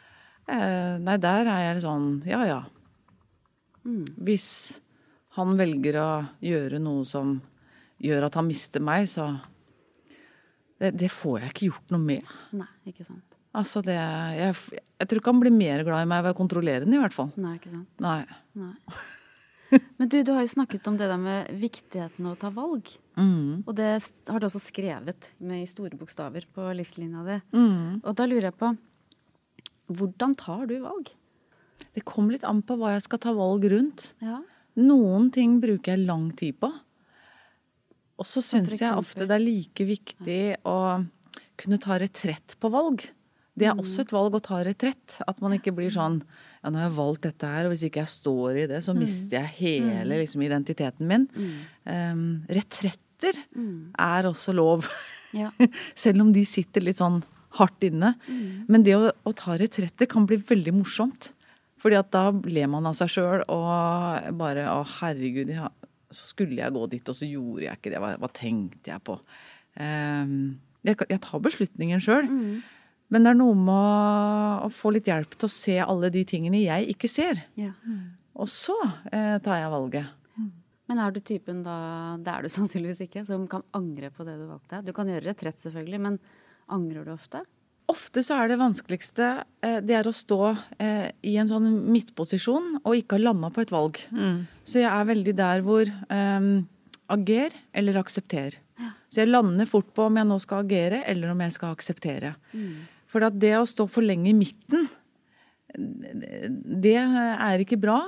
uh, Nei, der er jeg sånn ja ja. Hvis han velger å gjøre noe som gjør at han mister meg, så det, det får jeg ikke gjort noe med. Nei, ikke sant. Altså det, jeg, jeg tror ikke han blir mer glad i meg ved å kontrollere den, i hvert fall. Nei, ikke sant. Nei. Nei. Men du, du har jo snakket om det der med viktigheten av å ta valg. Mm. Og det har du også skrevet med i store bokstaver på livslinja di. Mm. Og da lurer jeg på Hvordan tar du valg? Det kommer litt an på hva jeg skal ta valg rundt. Ja. Noen ting bruker jeg lang tid på. Og så syns jeg ofte det er like viktig å kunne ta retrett på valg. Det er også et valg å ta retrett. At man ikke blir sånn Ja, nå har jeg valgt dette her, og hvis ikke jeg står i det, så mister jeg hele liksom, identiteten min. Um, retretter er også lov. Ja. <laughs> Selv om de sitter litt sånn hardt inne. Men det å, å ta retretter kan bli veldig morsomt. Fordi at da ler man av seg sjøl og bare Å, herregud, ja, så skulle jeg gå dit, og så gjorde jeg ikke det. Hva, hva tenkte jeg på? Um, jeg, jeg tar beslutningen sjøl. Men det er noe med å, å få litt hjelp til å se alle de tingene jeg ikke ser. Ja. Og så eh, tar jeg valget. Men er du typen da, det er du <laughs> sannsynligvis ikke, som kan angre på det du valgte? Du kan gjøre retrett selvfølgelig, men angrer du ofte? Ofte så er det vanskeligste eh, det er å stå eh, i en sånn midtposisjon og ikke ha landa på et valg. Så jeg er veldig der hvor eh, ager eller aksepter. Så jeg lander fort på om jeg nå skal agere eller om jeg skal akseptere. For at det å stå for lenge i midten, det er ikke bra.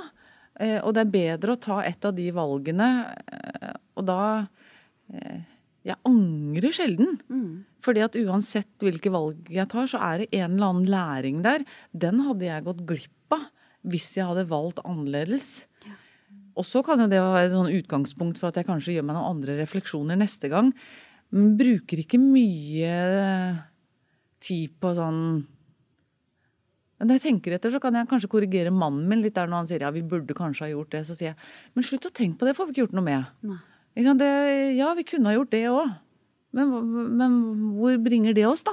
Eh, Og det er bedre å ta et av de valgene, eh, og da eh, Jeg angrer sjelden. Fordi at uansett hvilke valg jeg tar, så er det en eller annen læring der. Den hadde jeg gått glipp av hvis jeg hadde valgt annerledes. Og så kan jo det være et sånn utgangspunkt for at jeg kanskje gjør meg noen andre refleksjoner neste gang. Men bruker ikke mye tid på sånn når jeg tenker etter, så kan jeg kanskje korrigere mannen min litt der når han sier ja, vi burde kanskje ha gjort det. Så sier jeg men slutt å tenke på det, får vi ikke gjort noe med. Ikke sant? Det, ja, vi kunne ha gjort det òg. Men, men hvor bringer det oss, da?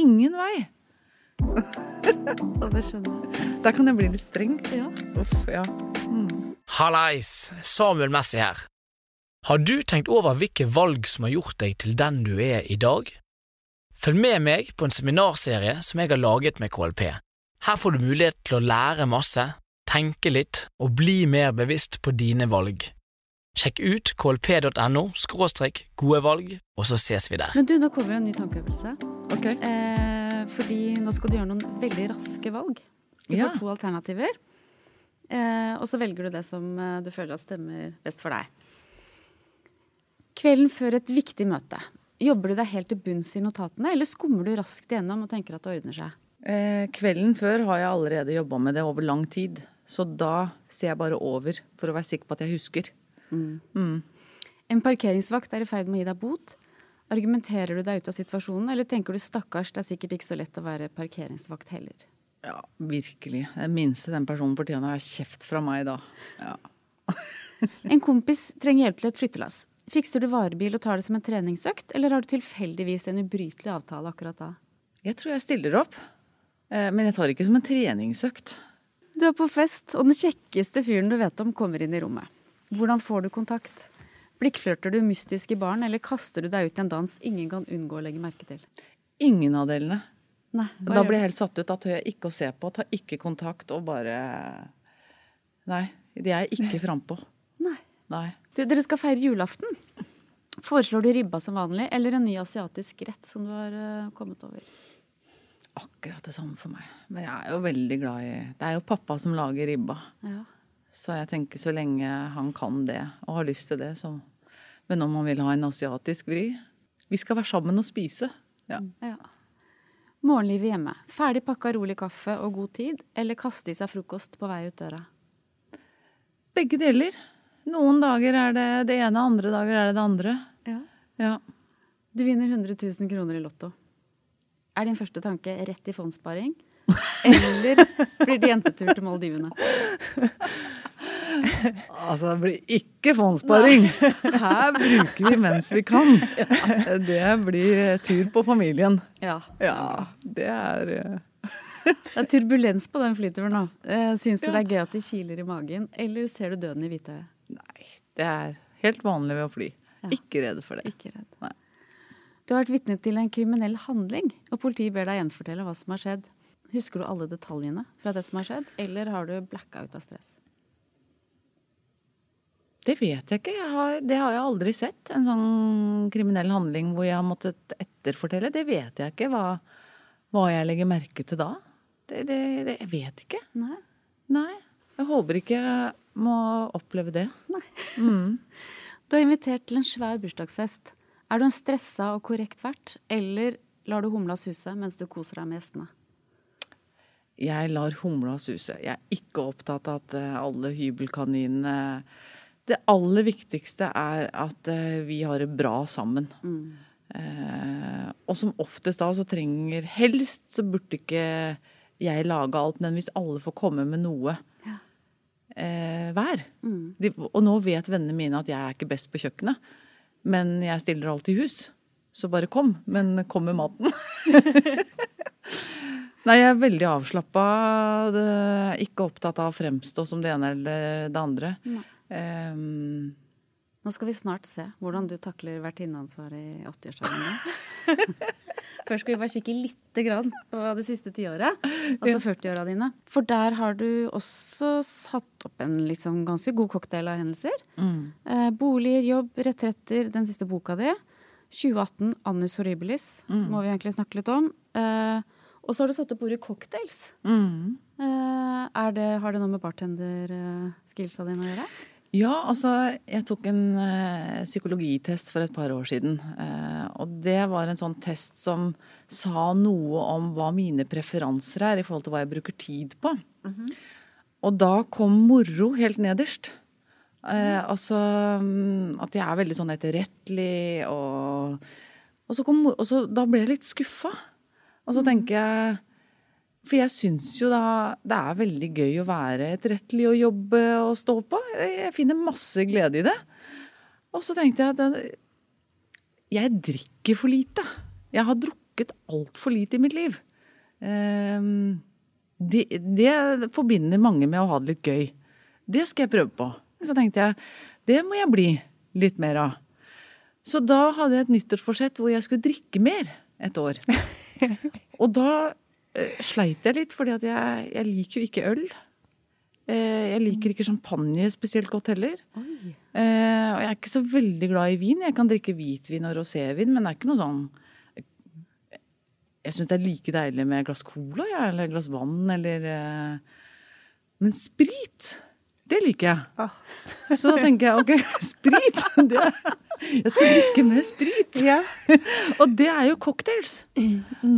Ingen vei. Det skjønner jeg. Der kan jeg bli litt streng. Ja. Uff, ja. Hallais, Samuel Messi her. Har du tenkt over hvilke valg som har gjort deg til den du er i dag? Følg med meg på en seminarserie som jeg har laget med KLP. Her får du mulighet til å lære masse, tenke litt og bli mer bevisst på dine valg. Sjekk ut klp.no skråstrek gode valg, og så ses vi der. Men du, nå kommer en ny tankeøvelse. Ok. Eh, fordi nå skal du gjøre noen veldig raske valg. Du Ja. får to alternativer. Eh, og så velger du det som eh, du føler at stemmer best for deg. Kvelden før et viktig møte. Jobber du deg helt til bunns i notatene, eller skummer du raskt igjennom og tenker at det ordner seg? Eh, kvelden før har jeg allerede jobba med det over lang tid. Så da ser jeg bare over for å være sikker på at jeg husker. En parkeringsvakt er i ferd med å gi deg bot. Argumenterer du deg ut av situasjonen, eller tenker du stakkars, det er sikkert ikke så lett å være parkeringsvakt heller? Ja, virkelig. Det minste den personen fortjener, er kjeft fra meg da. Ja. En kompis trenger hjelp til et flyttelass. Fikser du varebil og tar det som en treningsøkt, eller har du tilfeldigvis en ubrytelig avtale akkurat da? Jeg tror jeg stiller opp. Eh, Men jeg tar det ikke som en treningsøkt. Du er på fest, og den kjekkeste fyren du vet om, kommer inn i rommet. Hvordan får du kontakt? Blikkflørter du mystisk i baren, eller kaster du deg ut i en dans ingen kan unngå å legge merke til? Ingen av delene. Nei, Da blir jeg helt satt ut. Da tør jeg ikke å se på, tar ikke kontakt og bare Nei, det er jeg ikke <laughs> frampå. Nei. Nei. Du, dere skal feire julaften. Foreslår du ribba som vanlig, eller en ny asiatisk rett som du har uh, kommet over? Akkurat det samme for meg. Men jeg er jo veldig glad i Det er jo pappa som lager ribba. Ja. Så jeg tenker så lenge han kan det og har lyst til det, så Men om han vil ha en asiatisk vri Vi skal være sammen og spise. Ja. ja. Morgenlivet hjemme. Ferdig pakka rolig kaffe og god tid, eller kaste i seg frokost på vei ut døra? Begge deler. Noen dager er det det ene, andre dager er det det andre. Ja. Ja. Du vinner 100 000 kroner i Lotto. Er din første tanke rett i fondssparing? <laughs> Eller blir det jentetur til Maldivene? Altså, det blir ikke fondssparing. Her bruker vi mens vi kan. Det blir tur på familien. Ja. Ja, det er eh, Det er turbulens på den flyturen, da. Eh, Syns du det er gøy at det kiler i magen, eller ser du døden i hvitøyet? Nei, det er helt vanlig ved å fly. Ja. Ikke redd for det. Ikke redd. Nei. Du har vært vitne til en kriminell handling, og politiet ber deg gjenfortelle hva som har skjedd. Husker du alle detaljene fra det som har skjedd, eller har du blacka ut av stress? Det vet jeg ikke. Jeg har, det har jeg aldri sett. En sånn kriminell handling hvor jeg har måttet etterfortelle. Det vet jeg ikke hva, hva jeg legger merke til da. Det, det, det, jeg vet ikke. Nei. Nei. Jeg håper ikke må oppleve det. Nei. Mm. Du er invitert til en svær bursdagsfest. Er du en stressa og korrekt vert, eller lar du humla suse mens du koser deg med gjestene? Jeg lar humla suse. Jeg er ikke opptatt av at eh, alle hybelkaninene Det aller viktigste er at eh, vi har det bra sammen. Eh, og som oftest da så trenger Helst så burde ikke jeg lage alt, men hvis alle får komme med noe. Eh, hver de, Og nå vet vennene mine at jeg er ikke best på kjøkkenet, men jeg stiller alltid hus. Så bare kom, men kom med maten. <laughs> Nei, jeg er veldig avslappa. Ikke opptatt av å fremstå som det ene eller det andre. Ehm, Nå skal vi snart se hvordan du takler vertinneansvaret i 80-årsdagen. <laughs> Først skal vi bare kikke lite grann på det siste tiåret, altså 40-åra dine. For der har du også satt opp en liksom ganske god cocktail av hendelser. Eh, boliger, jobb, retretter, den siste boka di. 2018, Annus Horribilis, må vi egentlig snakke litt om. Eh, og så har du satt opp ordet cocktails. mm. Eh, er det, har det noe med bartenderskillsa dine å gjøre? Ja, altså jeg tok en eh, psykologitest for et par år siden. Eh, og det var en sånn test som sa noe om hva mine preferanser er i forhold til hva jeg bruker tid på. Og da kom moro helt nederst. Uh, altså mm, at jeg er veldig sånn etterrettelig og Og så kom og så, da ble jeg litt skuffa. Og så tenker jeg for jeg syns jo da det er veldig gøy å være etterrettelig og jobbe og stå på. Jeg finner masse glede i det. Og så tenkte jeg at jeg drikker for lite. Jeg har drukket altfor lite i mitt liv. Ehm, Det, det forbinder mange med å ha det litt gøy. Det skal jeg prøve på. Så tenkte jeg det må jeg bli litt mer av. Så da hadde jeg et nyttårsforsett hvor jeg skulle drikke mer et år. <laughs> Og da sleit jeg litt, fordi at jeg, jeg liker jo ikke øl. Eh, jeg liker ikke champagne spesielt godt heller. Oi. Eh, og jeg er ikke så veldig glad i vin. Jeg kan drikke hvitvin og rosévin, men det er ikke noe sånn Jeg syns det er like deilig med et glass cola eller et glass vann eller eh, Men sprit, det liker jeg. Så da tenker jeg ok, <laughs> sprit! <laughs> Det, jeg skal drikke med sprit. Ja. <laughs> Og det er jo cocktails.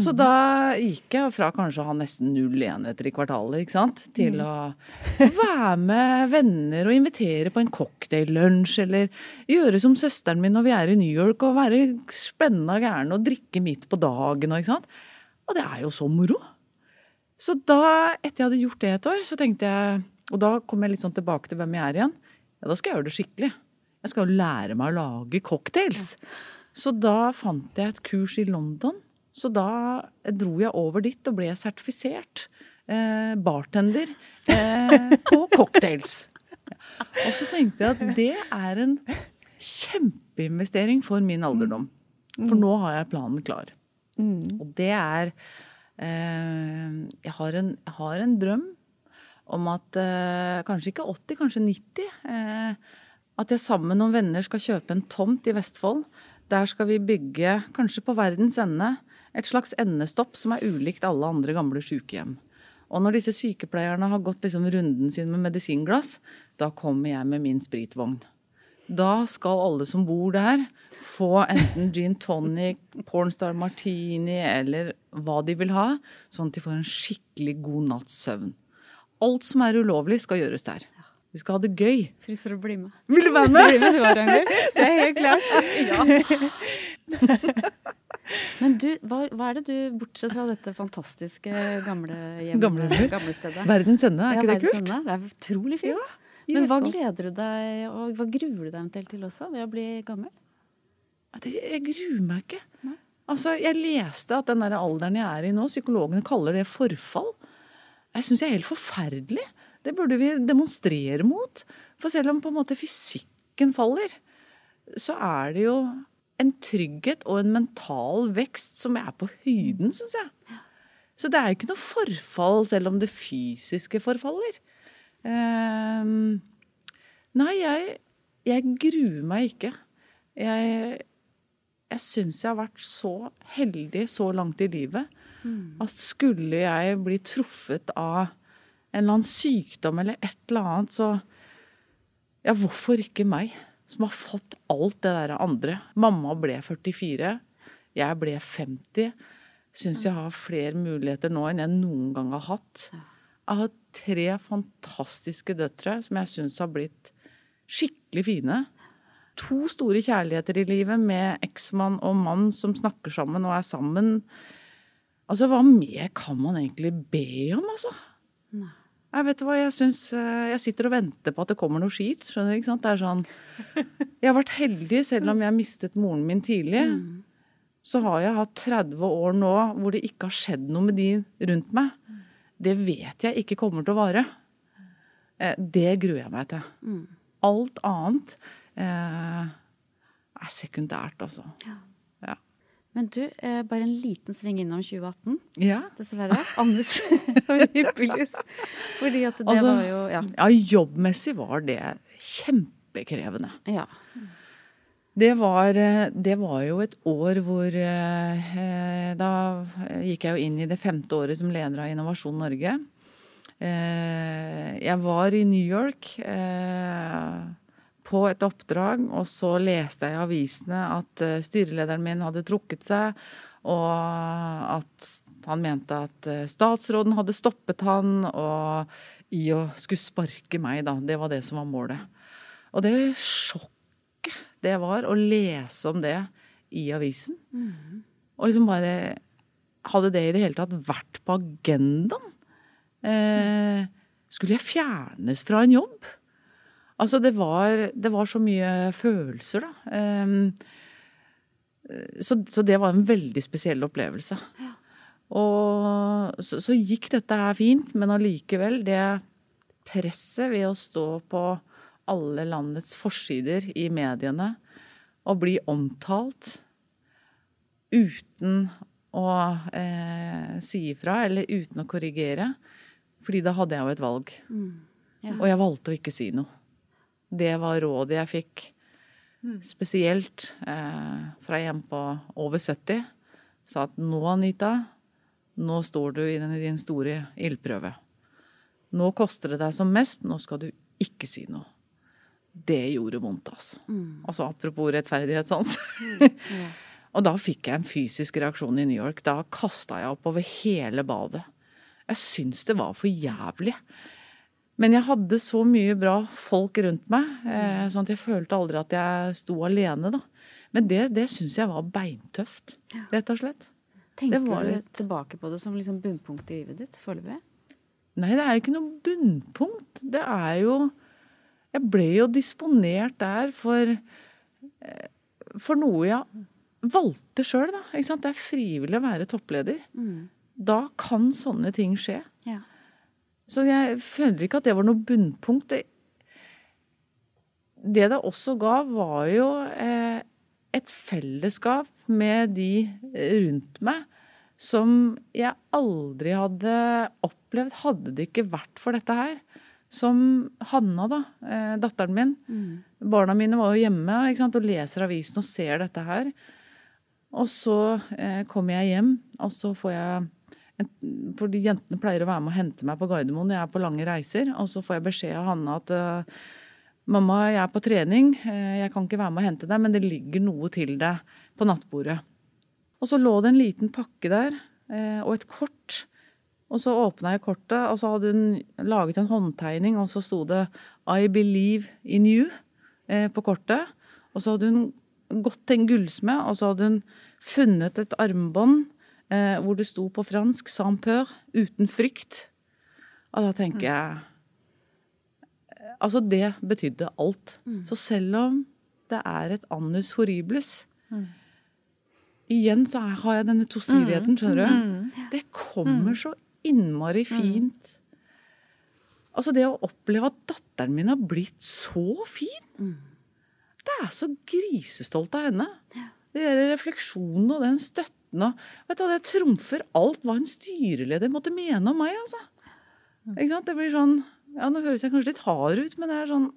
Så da gikk jeg fra kanskje å ha nesten null enheter i kvartalet, ikke sant, til å være med venner og invitere på en cocktaillunsj, eller gjøre som søsteren min når vi er i New York, og være og gæren og drikke midt på dagen og ikke sant. Og det er jo så moro. Så da, etter jeg hadde gjort det et år, så tenkte jeg Og da kom jeg litt sånn tilbake til hvem jeg er igjen. Ja, da skal jeg gjøre det skikkelig. Jeg skal jo lære meg å lage cocktails. Så da fant jeg et kurs i London. Så da dro jeg over dit og ble sertifisert eh, bartender eh, på cocktails. Og så tenkte jeg at det er en kjempeinvestering for min alderdom. For nå har jeg planen klar. Og det er eh, jeg, har en, jeg har en drøm om at eh, kanskje ikke 80, kanskje 90 eh, At jeg sammen med noen venner skal kjøpe en tomt i Vestfold. Der skal vi bygge, kanskje på verdens ende, et slags endestopp som er ulikt alle andre gamle sykehjem. Og når disse sykepleierne har gått liksom runden sin med medisinglass, da kommer jeg med min spritvogn. Da skal alle som bor der, få enten gin tonic, pornstar martini eller hva de vil ha, sånn at de får en skikkelig god natts søvn. Alt som er ulovlig, skal gjøres der. Vi skal ha det gøy. Fri for å bli med. Vil du være med? <laughs> Med du var, Det er helt klart. <laughs> Men du, hva, hva er det du, bortsett fra dette fantastiske gamle hjemmet, Gamle- gamle stedet Verdens ende, er Ja, ikke det kult? ende. Det er utrolig fint. Ja, Men hva gleder du deg, og hva gruer du deg eventuelt til også, ved å bli gammel? Jeg gruer meg ikke. Nei. Altså, Jeg leste at den der alderen jeg er i nå, psykologene kaller det forfall. Jeg syns jeg er helt forferdelig. Det burde vi demonstrere mot. For selv om på en måte fysikken faller, så er det jo en trygghet og en mental vekst som er på høyden, syns jeg. Så det er jo ikke noe forfall selv om det fysiske forfaller. Um, nei, jeg, jeg gruer meg ikke. Jeg, jeg syns jeg har vært så heldig så langt i livet At skulle jeg bli truffet av en eller annen sykdom eller et eller annet, så Ja, hvorfor ikke meg? Som har fått alt det der andre. Mamma ble 44. Jeg ble 50. Syns jeg har flere muligheter nå enn jeg noen gang har hatt. Jeg har tre fantastiske døtre som jeg syns har blitt skikkelig fine. To store kjærligheter i livet med eksmann og mann som snakker sammen og er sammen. Altså, hva mer kan man egentlig be om, altså? Nei. Jeg vet hva, jeg syns eh, Jeg sitter og venter på at det kommer noe skit. Skjønner du, ikke sant? Det er sånn <laughs> Jeg har vært heldig, selv om jeg mistet moren min tidlig. Så har jeg hatt 30 år nå hvor det ikke har skjedd noe med de rundt meg. Det vet jeg ikke kommer til å vare. Eh, Det gruer jeg meg til. Mm. Alt annet eh, er sekundært, altså. Men du, eh, bare en liten sving innom 2018, Ja. dessverre. Anders <laughs> Hyppelys. Fordi at det Altså, var jo Ja. ja, jobbmessig var det kjempekrevende. ja. Det var, eh, det var jo et år hvor eh, eh, Da gikk jeg jo inn i det femte året som leder av Innovasjon Norge. Eh, jeg var i New York eh, på et oppdrag, og så leste jeg i avisene at eh, styrelederen min hadde trukket seg, og at han mente at eh, statsråden hadde stoppet han, og i å skulle sparke meg, da. Det var det som var målet. Og det sjokket det var å lese om det i avisen. Og liksom bare Hadde det i det hele tatt vært på agendaen? Eh, skulle jeg fjernes fra en jobb? Altså, det var, det var så mye følelser, da. Ehm, så, så det var en veldig spesiell opplevelse. Og så, så gikk dette her fint, men allikevel, det presset ved å stå på alle landets forsider i mediene og bli omtalt uten å eh, si ifra, eller uten å korrigere. Fordi da hadde jeg jo et valg. Ja. Og jeg valgte å ikke si noe. Det var rådet jeg fikk. Spesielt eh, fra en på over 70. Sa at nå, Anita, nå står du i din store ildprøve. Nå koster det deg som mest, nå skal du ikke si noe. Det gjorde vondt, altså. Altså apropos rettferdighetssans. <laughs> Og da fikk jeg en fysisk reaksjon i New York. Da kasta jeg opp over hele badet. Jeg syns det var for jævlig. Men jeg hadde så mye bra folk rundt meg, eh, sånn at jeg følte aldri at jeg sto alene, da. Men det, det syns jeg var beintøft, rett og slett. Tenker Det var du tilbake på det som liksom bunnpunkt i livet ditt foreløpig? Nei, det er jo ikke noe bunnpunkt. Det er jo Jeg ble jo disponert der for eh, For noe jeg valgte sjøl, da. Det er frivillig å være toppleder. Da kan sånne ting skje. Ja. Så jeg føler ikke at det var noe bunnpunkt. Det, det også ga, var jo eh, et fellesskap med de rundt meg som jeg aldri hadde opplevd hadde det ikke vært for dette her. Som Hanna, da, eh, datteren min. Barna mine var jo hjemme ikke sant, og leser avisen og ser dette her. Og så eh, kommer jeg hjem, og så får jeg Fordi jentene pleier å være med og hente meg på Gardermoen når jeg er på lange reiser. Og så får jeg beskjed av Hanne at eh, mamma, jeg er på trening, eh, jeg kan ikke være med og hente deg, men det ligger noe til deg på nattbordet. Og så lå det en liten pakke der, eh, og et kort. Og så åpna jeg kortet, og så hadde hun laget en håndtegning, og så sto det 'I believe in you' på kortet. Og så hadde hun gått til en gullsmed, og så hadde hun funnet et armbånd eh, hvor det sto på fransk 'sans peur', uten frykt. Og da tenker jeg Altså, det betydde alt. Så selv om det er et annus horribles Igjen så har jeg denne tosidigheten, skjønner du. Det kommer så innmari fint. Altså, det å oppleve at datteren min har blitt så fin Det er så grisestolt av henne. De der refleksjonene og den støtten og Vet du hva, det trumfer alt hva en styreleder måtte mene om meg, altså. Ikke sant? Det blir sånn Ja, nå høres jeg kanskje litt hard ut, men det er sånn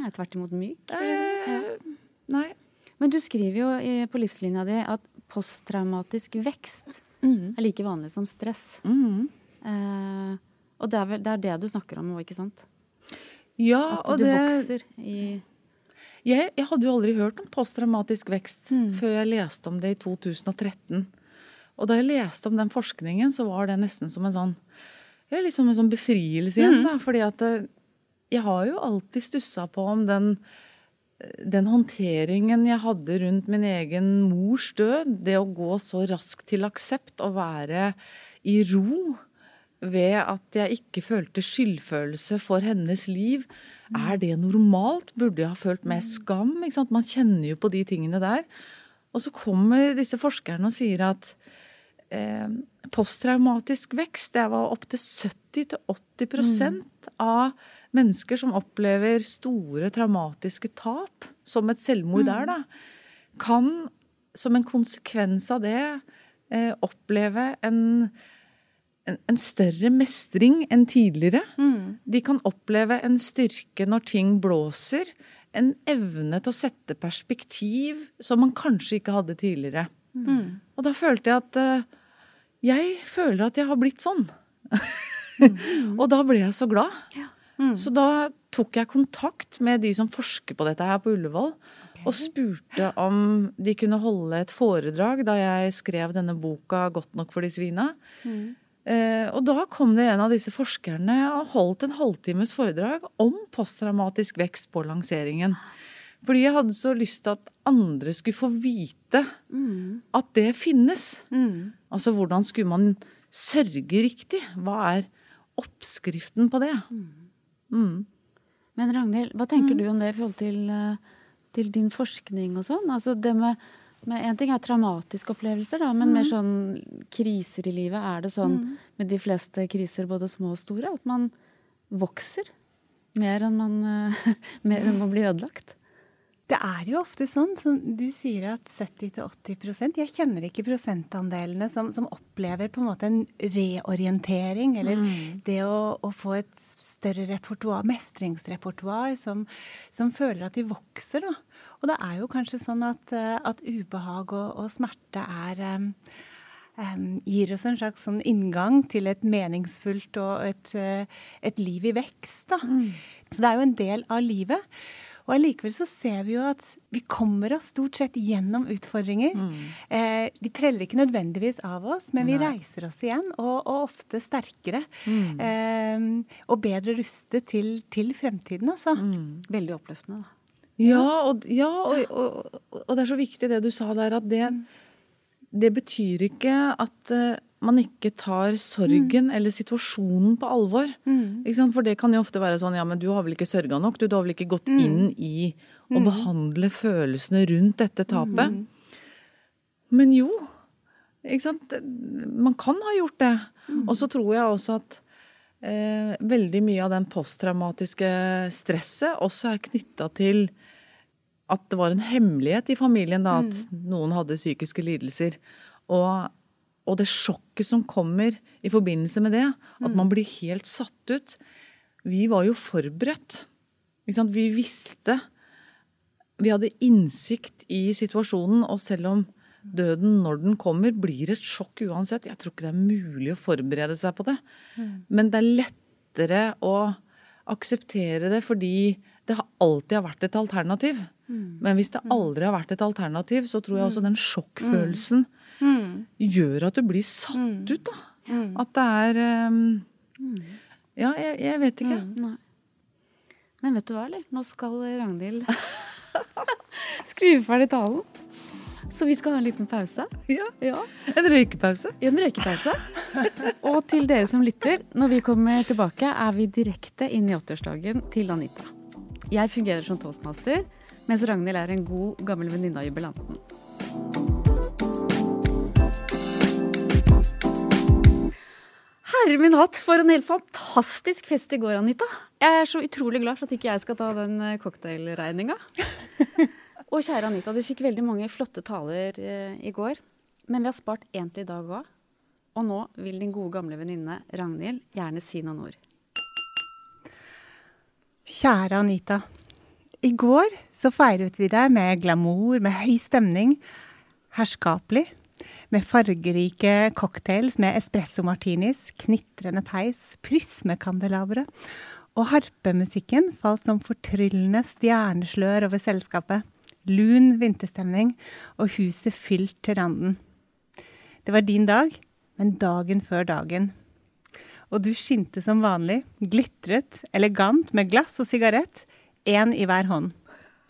Nei, tvert imot myk. eh, Nei. Men du skriver jo på livslinja di at posttraumatisk vekst Mm. er like vanlig som stress. Mm. Eh, og det er vel det, er det du snakker om nå, ikke sant? Ja, At du det vokser i jeg, jeg hadde jo aldri hørt om posttraumatisk vekst Mm. før jeg leste om det i 2013. Og da jeg leste om den forskningen, så var det nesten som en sånn ja, liksom en sånn befrielse igjen. da, fordi at eh, jeg har jo alltid stussa på om den, den håndteringen jeg hadde rundt min egen mors død, det å gå så raskt til aksept og være i ro ved at jeg ikke følte skyldfølelse for hennes liv. Er det normalt? Burde jeg ha følt mer skam? Man kjenner jo på de tingene der. Og så kommer disse forskerne og sier at eh, posttraumatisk vekst det var opptil 70-80 mm. av mennesker som opplever store traumatiske tap, som et selvmord er, da, kan som en konsekvens av det eh, oppleve en, en, en større mestring enn tidligere. De kan oppleve en styrke når ting blåser. En evne til å sette perspektiv som man kanskje ikke hadde tidligere. Og da følte jeg at uh, jeg føler at jeg har blitt sånn. <laughs> og da ble jeg så glad. Så da tok jeg kontakt med de som forsker på dette her på Ullevål. Og spurte om de kunne holde et foredrag da jeg skrev denne boka 'Godt nok for de svina'. Eh, og da kom det en av disse forskerne og holdt en halvtimes foredrag om posttraumatisk vekst på lanseringen. Fordi jeg hadde så lyst til at andre skulle få vite at det finnes. Altså hvordan skulle man sørge riktig? Hva er oppskriften på det? Mm. Men Ragnhild, hva tenker du om det i forhold til, eh, til din forskning og sånn? Altså det med, med En ting er traumatiske opplevelser, da, men mer sånn kriser i livet. Er det sånn med de fleste kriser, både små og store, at man vokser mer enn man, <laughs> mer enn man blir ødelagt? Det er jo ofte sånn, som du sier at 70-80% Jeg kjenner ikke prosentandelene som, som, opplever på en måte en reorientering, eller det å, å, få et større repertoar, mestringsrepertoar, som, som, føler at de vokser, da. Og det er jo kanskje sånn at, at ubehag og, og smerte er um, gir oss en slags sånn inngang til et meningsfullt og et, et liv i vekst, da. Mm. Så det er jo en del av livet. Og allikevel så ser vi jo at vi kommer oss stort sett gjennom utfordringer. Mm. Eh, de preller ikke nødvendigvis av oss, men vi Nei. reiser oss igjen, og, og ofte sterkere. Mm. Eh, og bedre rustet til, til fremtiden, altså. Mm. Veldig oppløftende, da. Ja, og, ja og, og, og, det er så viktig det du sa der, at det, det betyr ikke at uh, man ikke tar sorgen mm. eller situasjonen på alvor. Mm. For det kan jo ofte være sånn ja, men du har vel ikke sørga nok? Du, du, har vel ikke gått mm. inn i å behandle følelsene rundt dette tapet? Men jo. Ikke sant? Man kan ha gjort det. Og så tror jeg også at eh, veldig mye av den posttraumatiske stresset også er knytta til at det var en hemmelighet i familien da, at noen hadde psykiske lidelser. Og og det sjokket som kommer i forbindelse med det, at man blir helt satt ut Vi var jo forberedt. Vi visste Vi hadde innsikt i situasjonen, og selv om døden, når den kommer, blir et sjokk uansett Jeg tror ikke det er mulig å forberede seg på det. Men det er lettere å akseptere det fordi det alltid har vært et alternativ. Men hvis det aldri har vært et alternativ, så tror jeg også den sjokkfølelsen mm. gjør at du blir satt mm. ut, da. Mm. At det er um, Ja, jeg, jeg, vet ikke. Men vet du hva, eller? Nå skal Ragnhild <laughs> skrive ferdig talen. Så vi skal ha en liten pause. Ja. ja. En røykepause. En røykepause. Og til dere som lytter, når vi kommer tilbake, er vi direkte inn i 80-årsdagen til Anita. Jeg fungerer som toastmaster, mens Ragnhild er en god, gammel venninne av jubilanten. Herre min hatt, for en helt fantastisk fest i går, Anita. Jeg er så utrolig glad for at ikke jeg skal ta den eh, cocktailregninga. <laughs> og kjære Anita, du fikk veldig mange flotte taler eh, i går. Men vi har spart én til i dag òg. Og nå vil din gode gamle venninne Ragnhild gjerne si noen ord. Kjære Anita. I går så feiret vi deg med glamour, med høy stemning. Herskapelig. med fargerike cocktails med espresso martinis, knitrende peis, prismekandelabre. Og harpemusikken falt som fortryllende stjerneslør over selskapet. Lun vinterstemning og huset fylt til randen. Det var din dag, men dagen før dagen. Og du skinte som vanlig, glitret, elegant med glass og sigarett, én i hver hånd.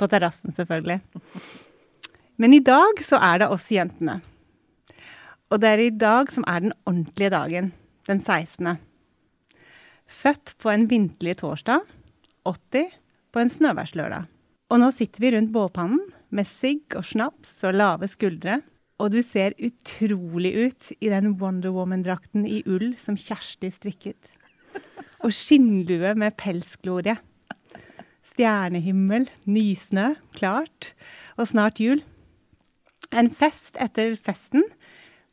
På terrassen, selvfølgelig. Men i dag så er det oss jentene. Og det er i dag som er den ordentlige dagen. Den 16. Født på en vinterlig torsdag. 80 på en snøværslørdag. Og nå sitter vi rundt bålpannen med sigg og snaps og lave skuldre. Og du ser utrolig ut i den Wonder Woman-drakten i ull som Kjersti strikket. Og skinnlue med pelsglorie. Stjernehimmel, nysnø, klart. Og snart jul. En fest etter festen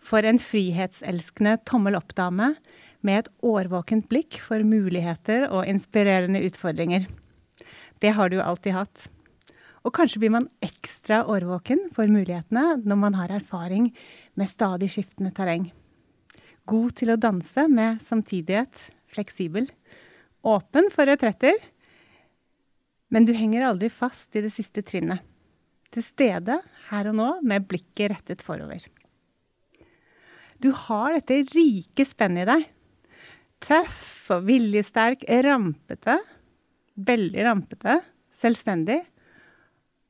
for en frihetselskende tommel opp-dame med et årvåkent blikk for muligheter og inspirerende utfordringer. Det har du alltid hatt. Og kanskje blir man ekstra årvåken for mulighetene når man har erfaring med stadig skiftende terreng. God til å danse med samtidighet, fleksibel. Åpen for retretter. Men du henger aldri fast i det siste trinnet til stede her og nå med blikket rettet forover. Du har dette rike spennet i deg. Tøff og viljesterk, rampete, veldig rampete, selvstendig.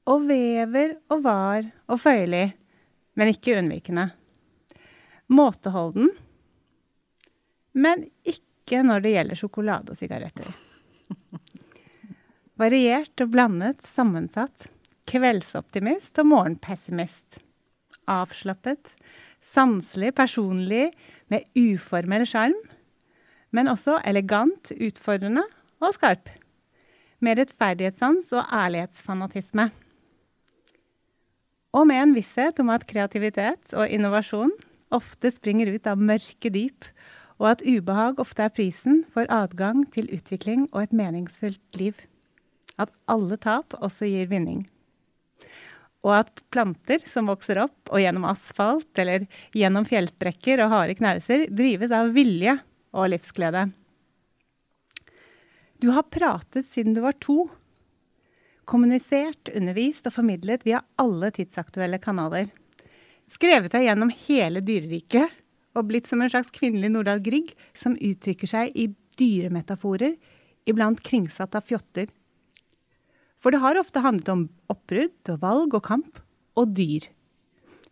Og vever og var og føyelig, men ikke unnvikende. Måteholden, men ikke når det gjelder sjokolade og sigaretter. Variert og blandet, sammensatt kveldsoptimist og morgenpessimist. Avslappet, sanselig, personlig, med uformell sjarm. Men også elegant, utfordrende og skarp. Med rettferdighetssans og ærlighetsfanatisme. Og med en visshet om at kreativitet og innovasjon ofte springer ut av mørke dyp, og at ubehag ofte er prisen for adgang til utvikling og et meningsfullt liv. At alle tap også gir vinning og at planter som vokser opp og gjennom asfalt eller gjennom fjellsprekker og harde knauser, drives av vilje og livsglede. Du har pratet siden du var to. Kommunisert, undervist og formidlet via alle tidsaktuelle kanaler. Skrevet deg gjennom hele dyreriket og blitt som en slags kvinnelig Nordahl Grieg som uttrykker seg i dyremetaforer, iblant kringsatt av fjotter. For det har ofte handlet om oppbrudd og valg og kamp. Og dyr.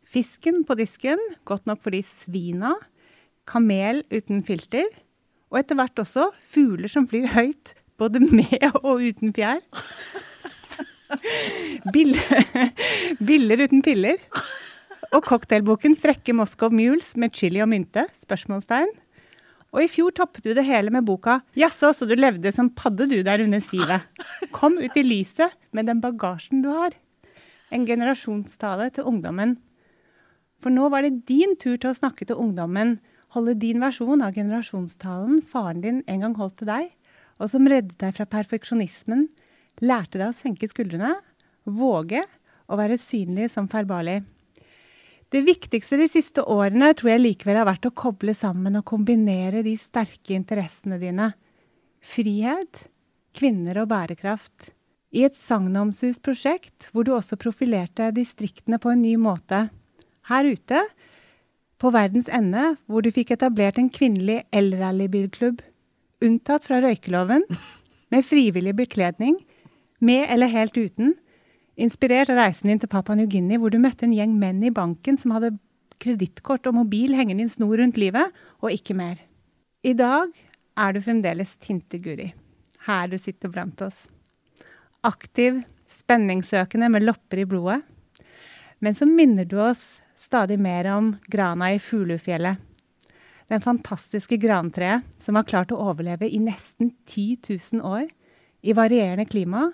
Fisken på disken, godt nok for de svina. Kamel uten filter. Og etter hvert også fugler som flyr høyt, både med og uten fjær. <laughs> Biller uten piller. Og cocktailboken 'Frekke Moskov Mules med chili og mynte?' spørsmålstegn. Og i fjor toppet du det hele med boka 'Jaså, så du levde som padde du der under sivet'. Kom ut i lyset med den bagasjen du har. En generasjonstale til ungdommen. For nå var det din tur til å snakke til ungdommen, holde din versjon av generasjonstalen faren din en gang holdt til deg, og som reddet deg fra perfeksjonismen, lærte deg å senke skuldrene, våge å være synlig som feilbarlig. Det viktigste de siste årene tror jeg likevel har vært å koble sammen og kombinere de sterke interessene dine. Frihet, kvinner og bærekraft. I et sagnomsusprosjekt hvor du også profilerte distriktene på en ny måte. Her ute, på verdens ende, hvor du fikk etablert en kvinnelig elrallybilklubb. Unntatt fra røykeloven, med frivillig bekledning, med eller helt uten Inspirert av reisen din til Papua New-Guinea, hvor du møtte en gjeng menn i banken som hadde kredittkort og mobil hengende i en snor rundt livet, og ikke mer. I dag er du fremdeles Tinte-Guri, her du sitter blant oss. Aktiv, spenningssøkende med lopper i blodet. Men så minner du oss stadig mer om grana i Fuglefjellet. Den fantastiske grantreet som har klart å overleve i nesten 10 000 år i varierende klima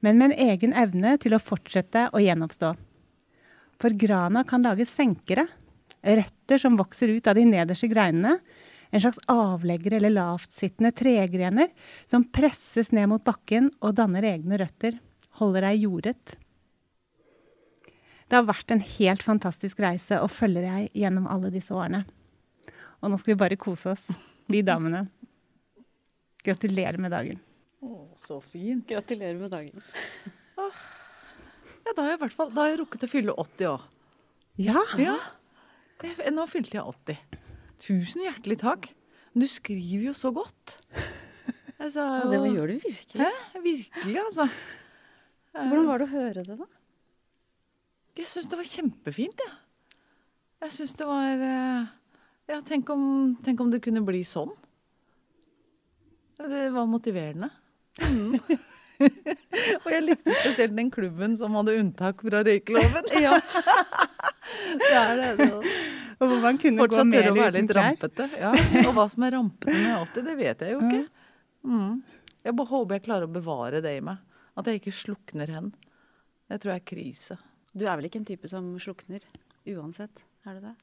men med en egen evne til å fortsette å gjenoppstå. For grana kan lage senkere, røtter som vokser ut av de nederste greinene, en slags avleggere eller lavtsittende tregrener som presses ned mot bakken og danner egne røtter, holder deg jordet. Det har vært en helt fantastisk reise og følger deg gjennom alle disse årene. Og nå skal vi bare kose oss, vi damene. Gratulerer med dagen. Å, så fint. Gratulerer med dagen. Ja, da har jeg i hvert fall da har jeg rukket å fylle 80 òg. Ja. Ja. Jeg- Nå fylte jeg 80. Tusen hjertelig takk. Men du skriver jo så godt. Jeg sa Ja, det gjør du virkelig. Hæ? Virkelig, altså. Hvordan var det å høre det, da? Jeg syns det var kjempefint, jeg. Jeg syns det var eh, Ja, tenk om, tenk om det kunne bli sånn. Det var motiverende. Mm. <laughs> Og jeg likte spesielt den klubben som hadde unntak fra røykeloven. Ja. <laughs> Det er det. det. Og hvor man kunne gå Fortsatt mer tørre å være uten litt klær. rampete. Ja. <laughs> Og hva som er rampete med er 80, det vet jeg jo ikke. Mm. Jeg bare håper jeg klarer å bevare det i meg. At jeg ikke slukner hen. Det tror jeg er krise. Du er vel ikke en type som slukner uansett, er det det?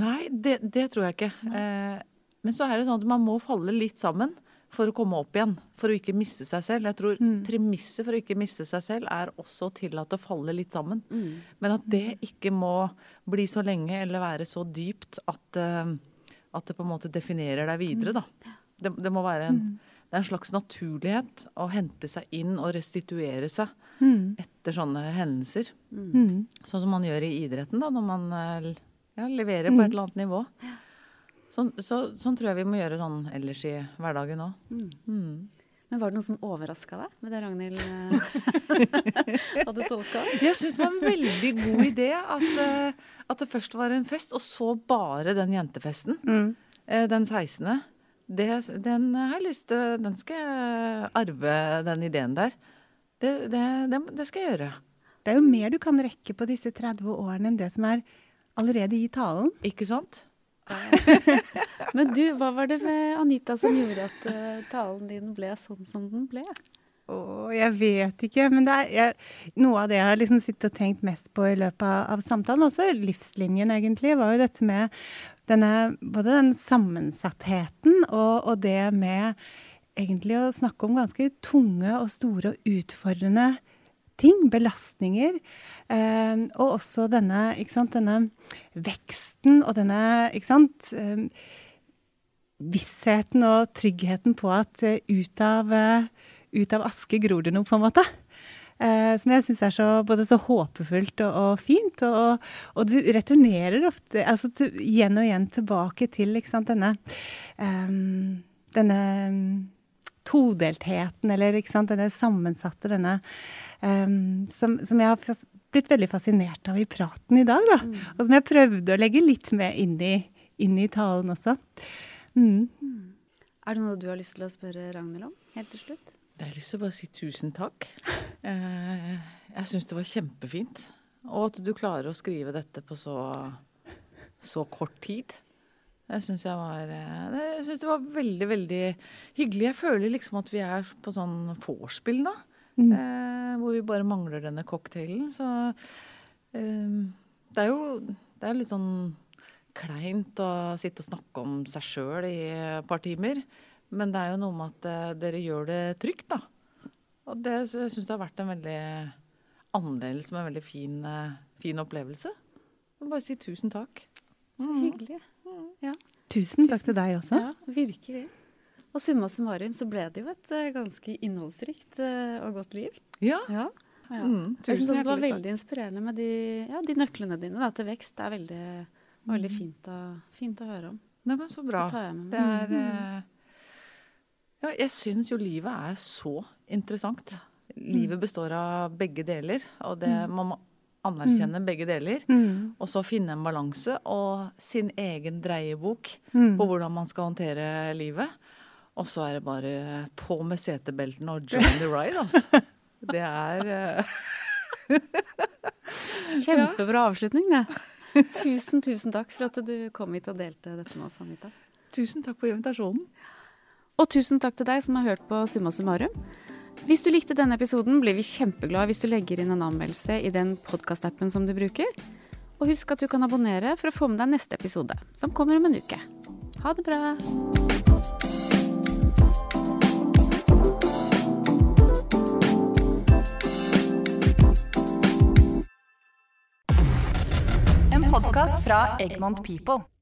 Nei, det, det tror jeg ikke. Eh, men så er det sånn at man må falle litt sammen for å komme opp igjen. For å ikke miste seg selv. Jeg tror premisset for å ikke miste seg selv er også å tillate å falle litt sammen. Men at det ikke må bli så lenge eller være så dypt at, eh, at det på en måte definerer deg videre, da. Det, det må være en, det er en slags naturlighet å hente seg inn og restituere seg etter sånne hendelser. Mm. Sånn som man gjør i idretten, da, når man eh, ja, leverer på et eller annet nivå. Sånn, så, sånn tror jeg vi må gjøre sånn ellers i hverdagen òg. Mm. Men var det noe som overraska deg med det Ragnhild eh, <laughs> <laughs> hadde tolka? Jeg syns det var en veldig god idé at, eh, at det først var en fest, og så bare den jentefesten. Mm. eh, Den 16. Det, den har jeg lyst til Den skal jeg arve, den ideen der. Det, det, det, det skal jeg gjøre. Det er jo mer du kan rekke på disse 30 årene enn det som er allerede i talen. Ikke sant? <laughs> Men du, hva var det med Anita som gjorde at uh, talen din ble sånn som den ble? Oh, jeg vet ikke, men det er jeg, noe av det jeg har liksom sittet og tenkt mest på i løpet av, av samtalen, også livslinjen egentlig, var jo dette med denne, både den sammensattheten og, og det med egentlig å snakke om ganske tunge og store og utfordrende ting, belastninger. Eh, og også denne, sant, denne veksten og denne ikke sant, eh, vissheten og tryggheten på at eh, ut av, eh, ut av aske gror det noe, på en måte. Eh, som jeg syns er så, både så håpefullt og, og fint. Og, og du returnerer ofte altså, til, igjen og igjen tilbake til sant, denne, denne todeltheten, eller ikke sant, denne sammensatte, denne um, som, som jeg har blitt veldig fascinert av i praten i dag, da. Og som jeg prøvde å legge litt med inn i, inn i talen også. Mm. Er det noe du har lyst til å spørre Ragnhild om helt til slutt? Det har jeg lyst til å bare si tusen takk. Eh, jeg syns det var kjempefint. Og at du klarer å skrive dette på så, så kort tid. Jeg syns jeg var eh, Jeg det var veldig, veldig hyggelig. Jeg føler liksom at vi er på sånn vorspiel nå. Eh, hvor vi bare mangler denne cocktailen. Så eh, det er jo det er litt sånn kleint å sitte og snakke om seg sjøl i et par timer. Men det er jo noe med at eh, dere gjør det trygt, da. Og det syns jeg har vært en veldig annerledes, men veldig fin, eh, fin opplevelse. Jeg må bare si tusen takk. Så hyggelig. Ja, Tusen takk til deg også. ja, virkelig. Og summa summarum så ble det jo et uh, ganske innholdsrikt uh, og godt liv. Ja. Ja. ja. Mm, jeg syns også det var veldig inspirerende med de, ja, de nøklene dine da, til vekst. Det er veldig, veldig fint, å, fint å høre om. Nei, men så bra. Det er uh, Ja, jeg syns jo livet er så interessant. Livet består av begge deler, og det, man må anerkjenne begge deler. Mm. Og så finne en balanse og sin egen dreiebok Mm. på hvordan man skal håndtere livet. Og så er det bare på med setebeltene og <laughs> join the ride, altså. Det er <laughs> uh... Kjempebra avslutning, det. <laughs> Tusen, tusen takk for at du kom hit og delte dette med oss, Anita. Tusen takk for invitasjonen. Og tusen takk til deg som har hørt på Summa summarum. Hvis du likte denne episoden, blir vi kjempeglade hvis du legger inn en anmeldelse i den podkastappen som du bruker. Og husk at du kan abonnere for å få med deg neste episode, som kommer om en uke. Ha det bra! podkast fra Egmont People.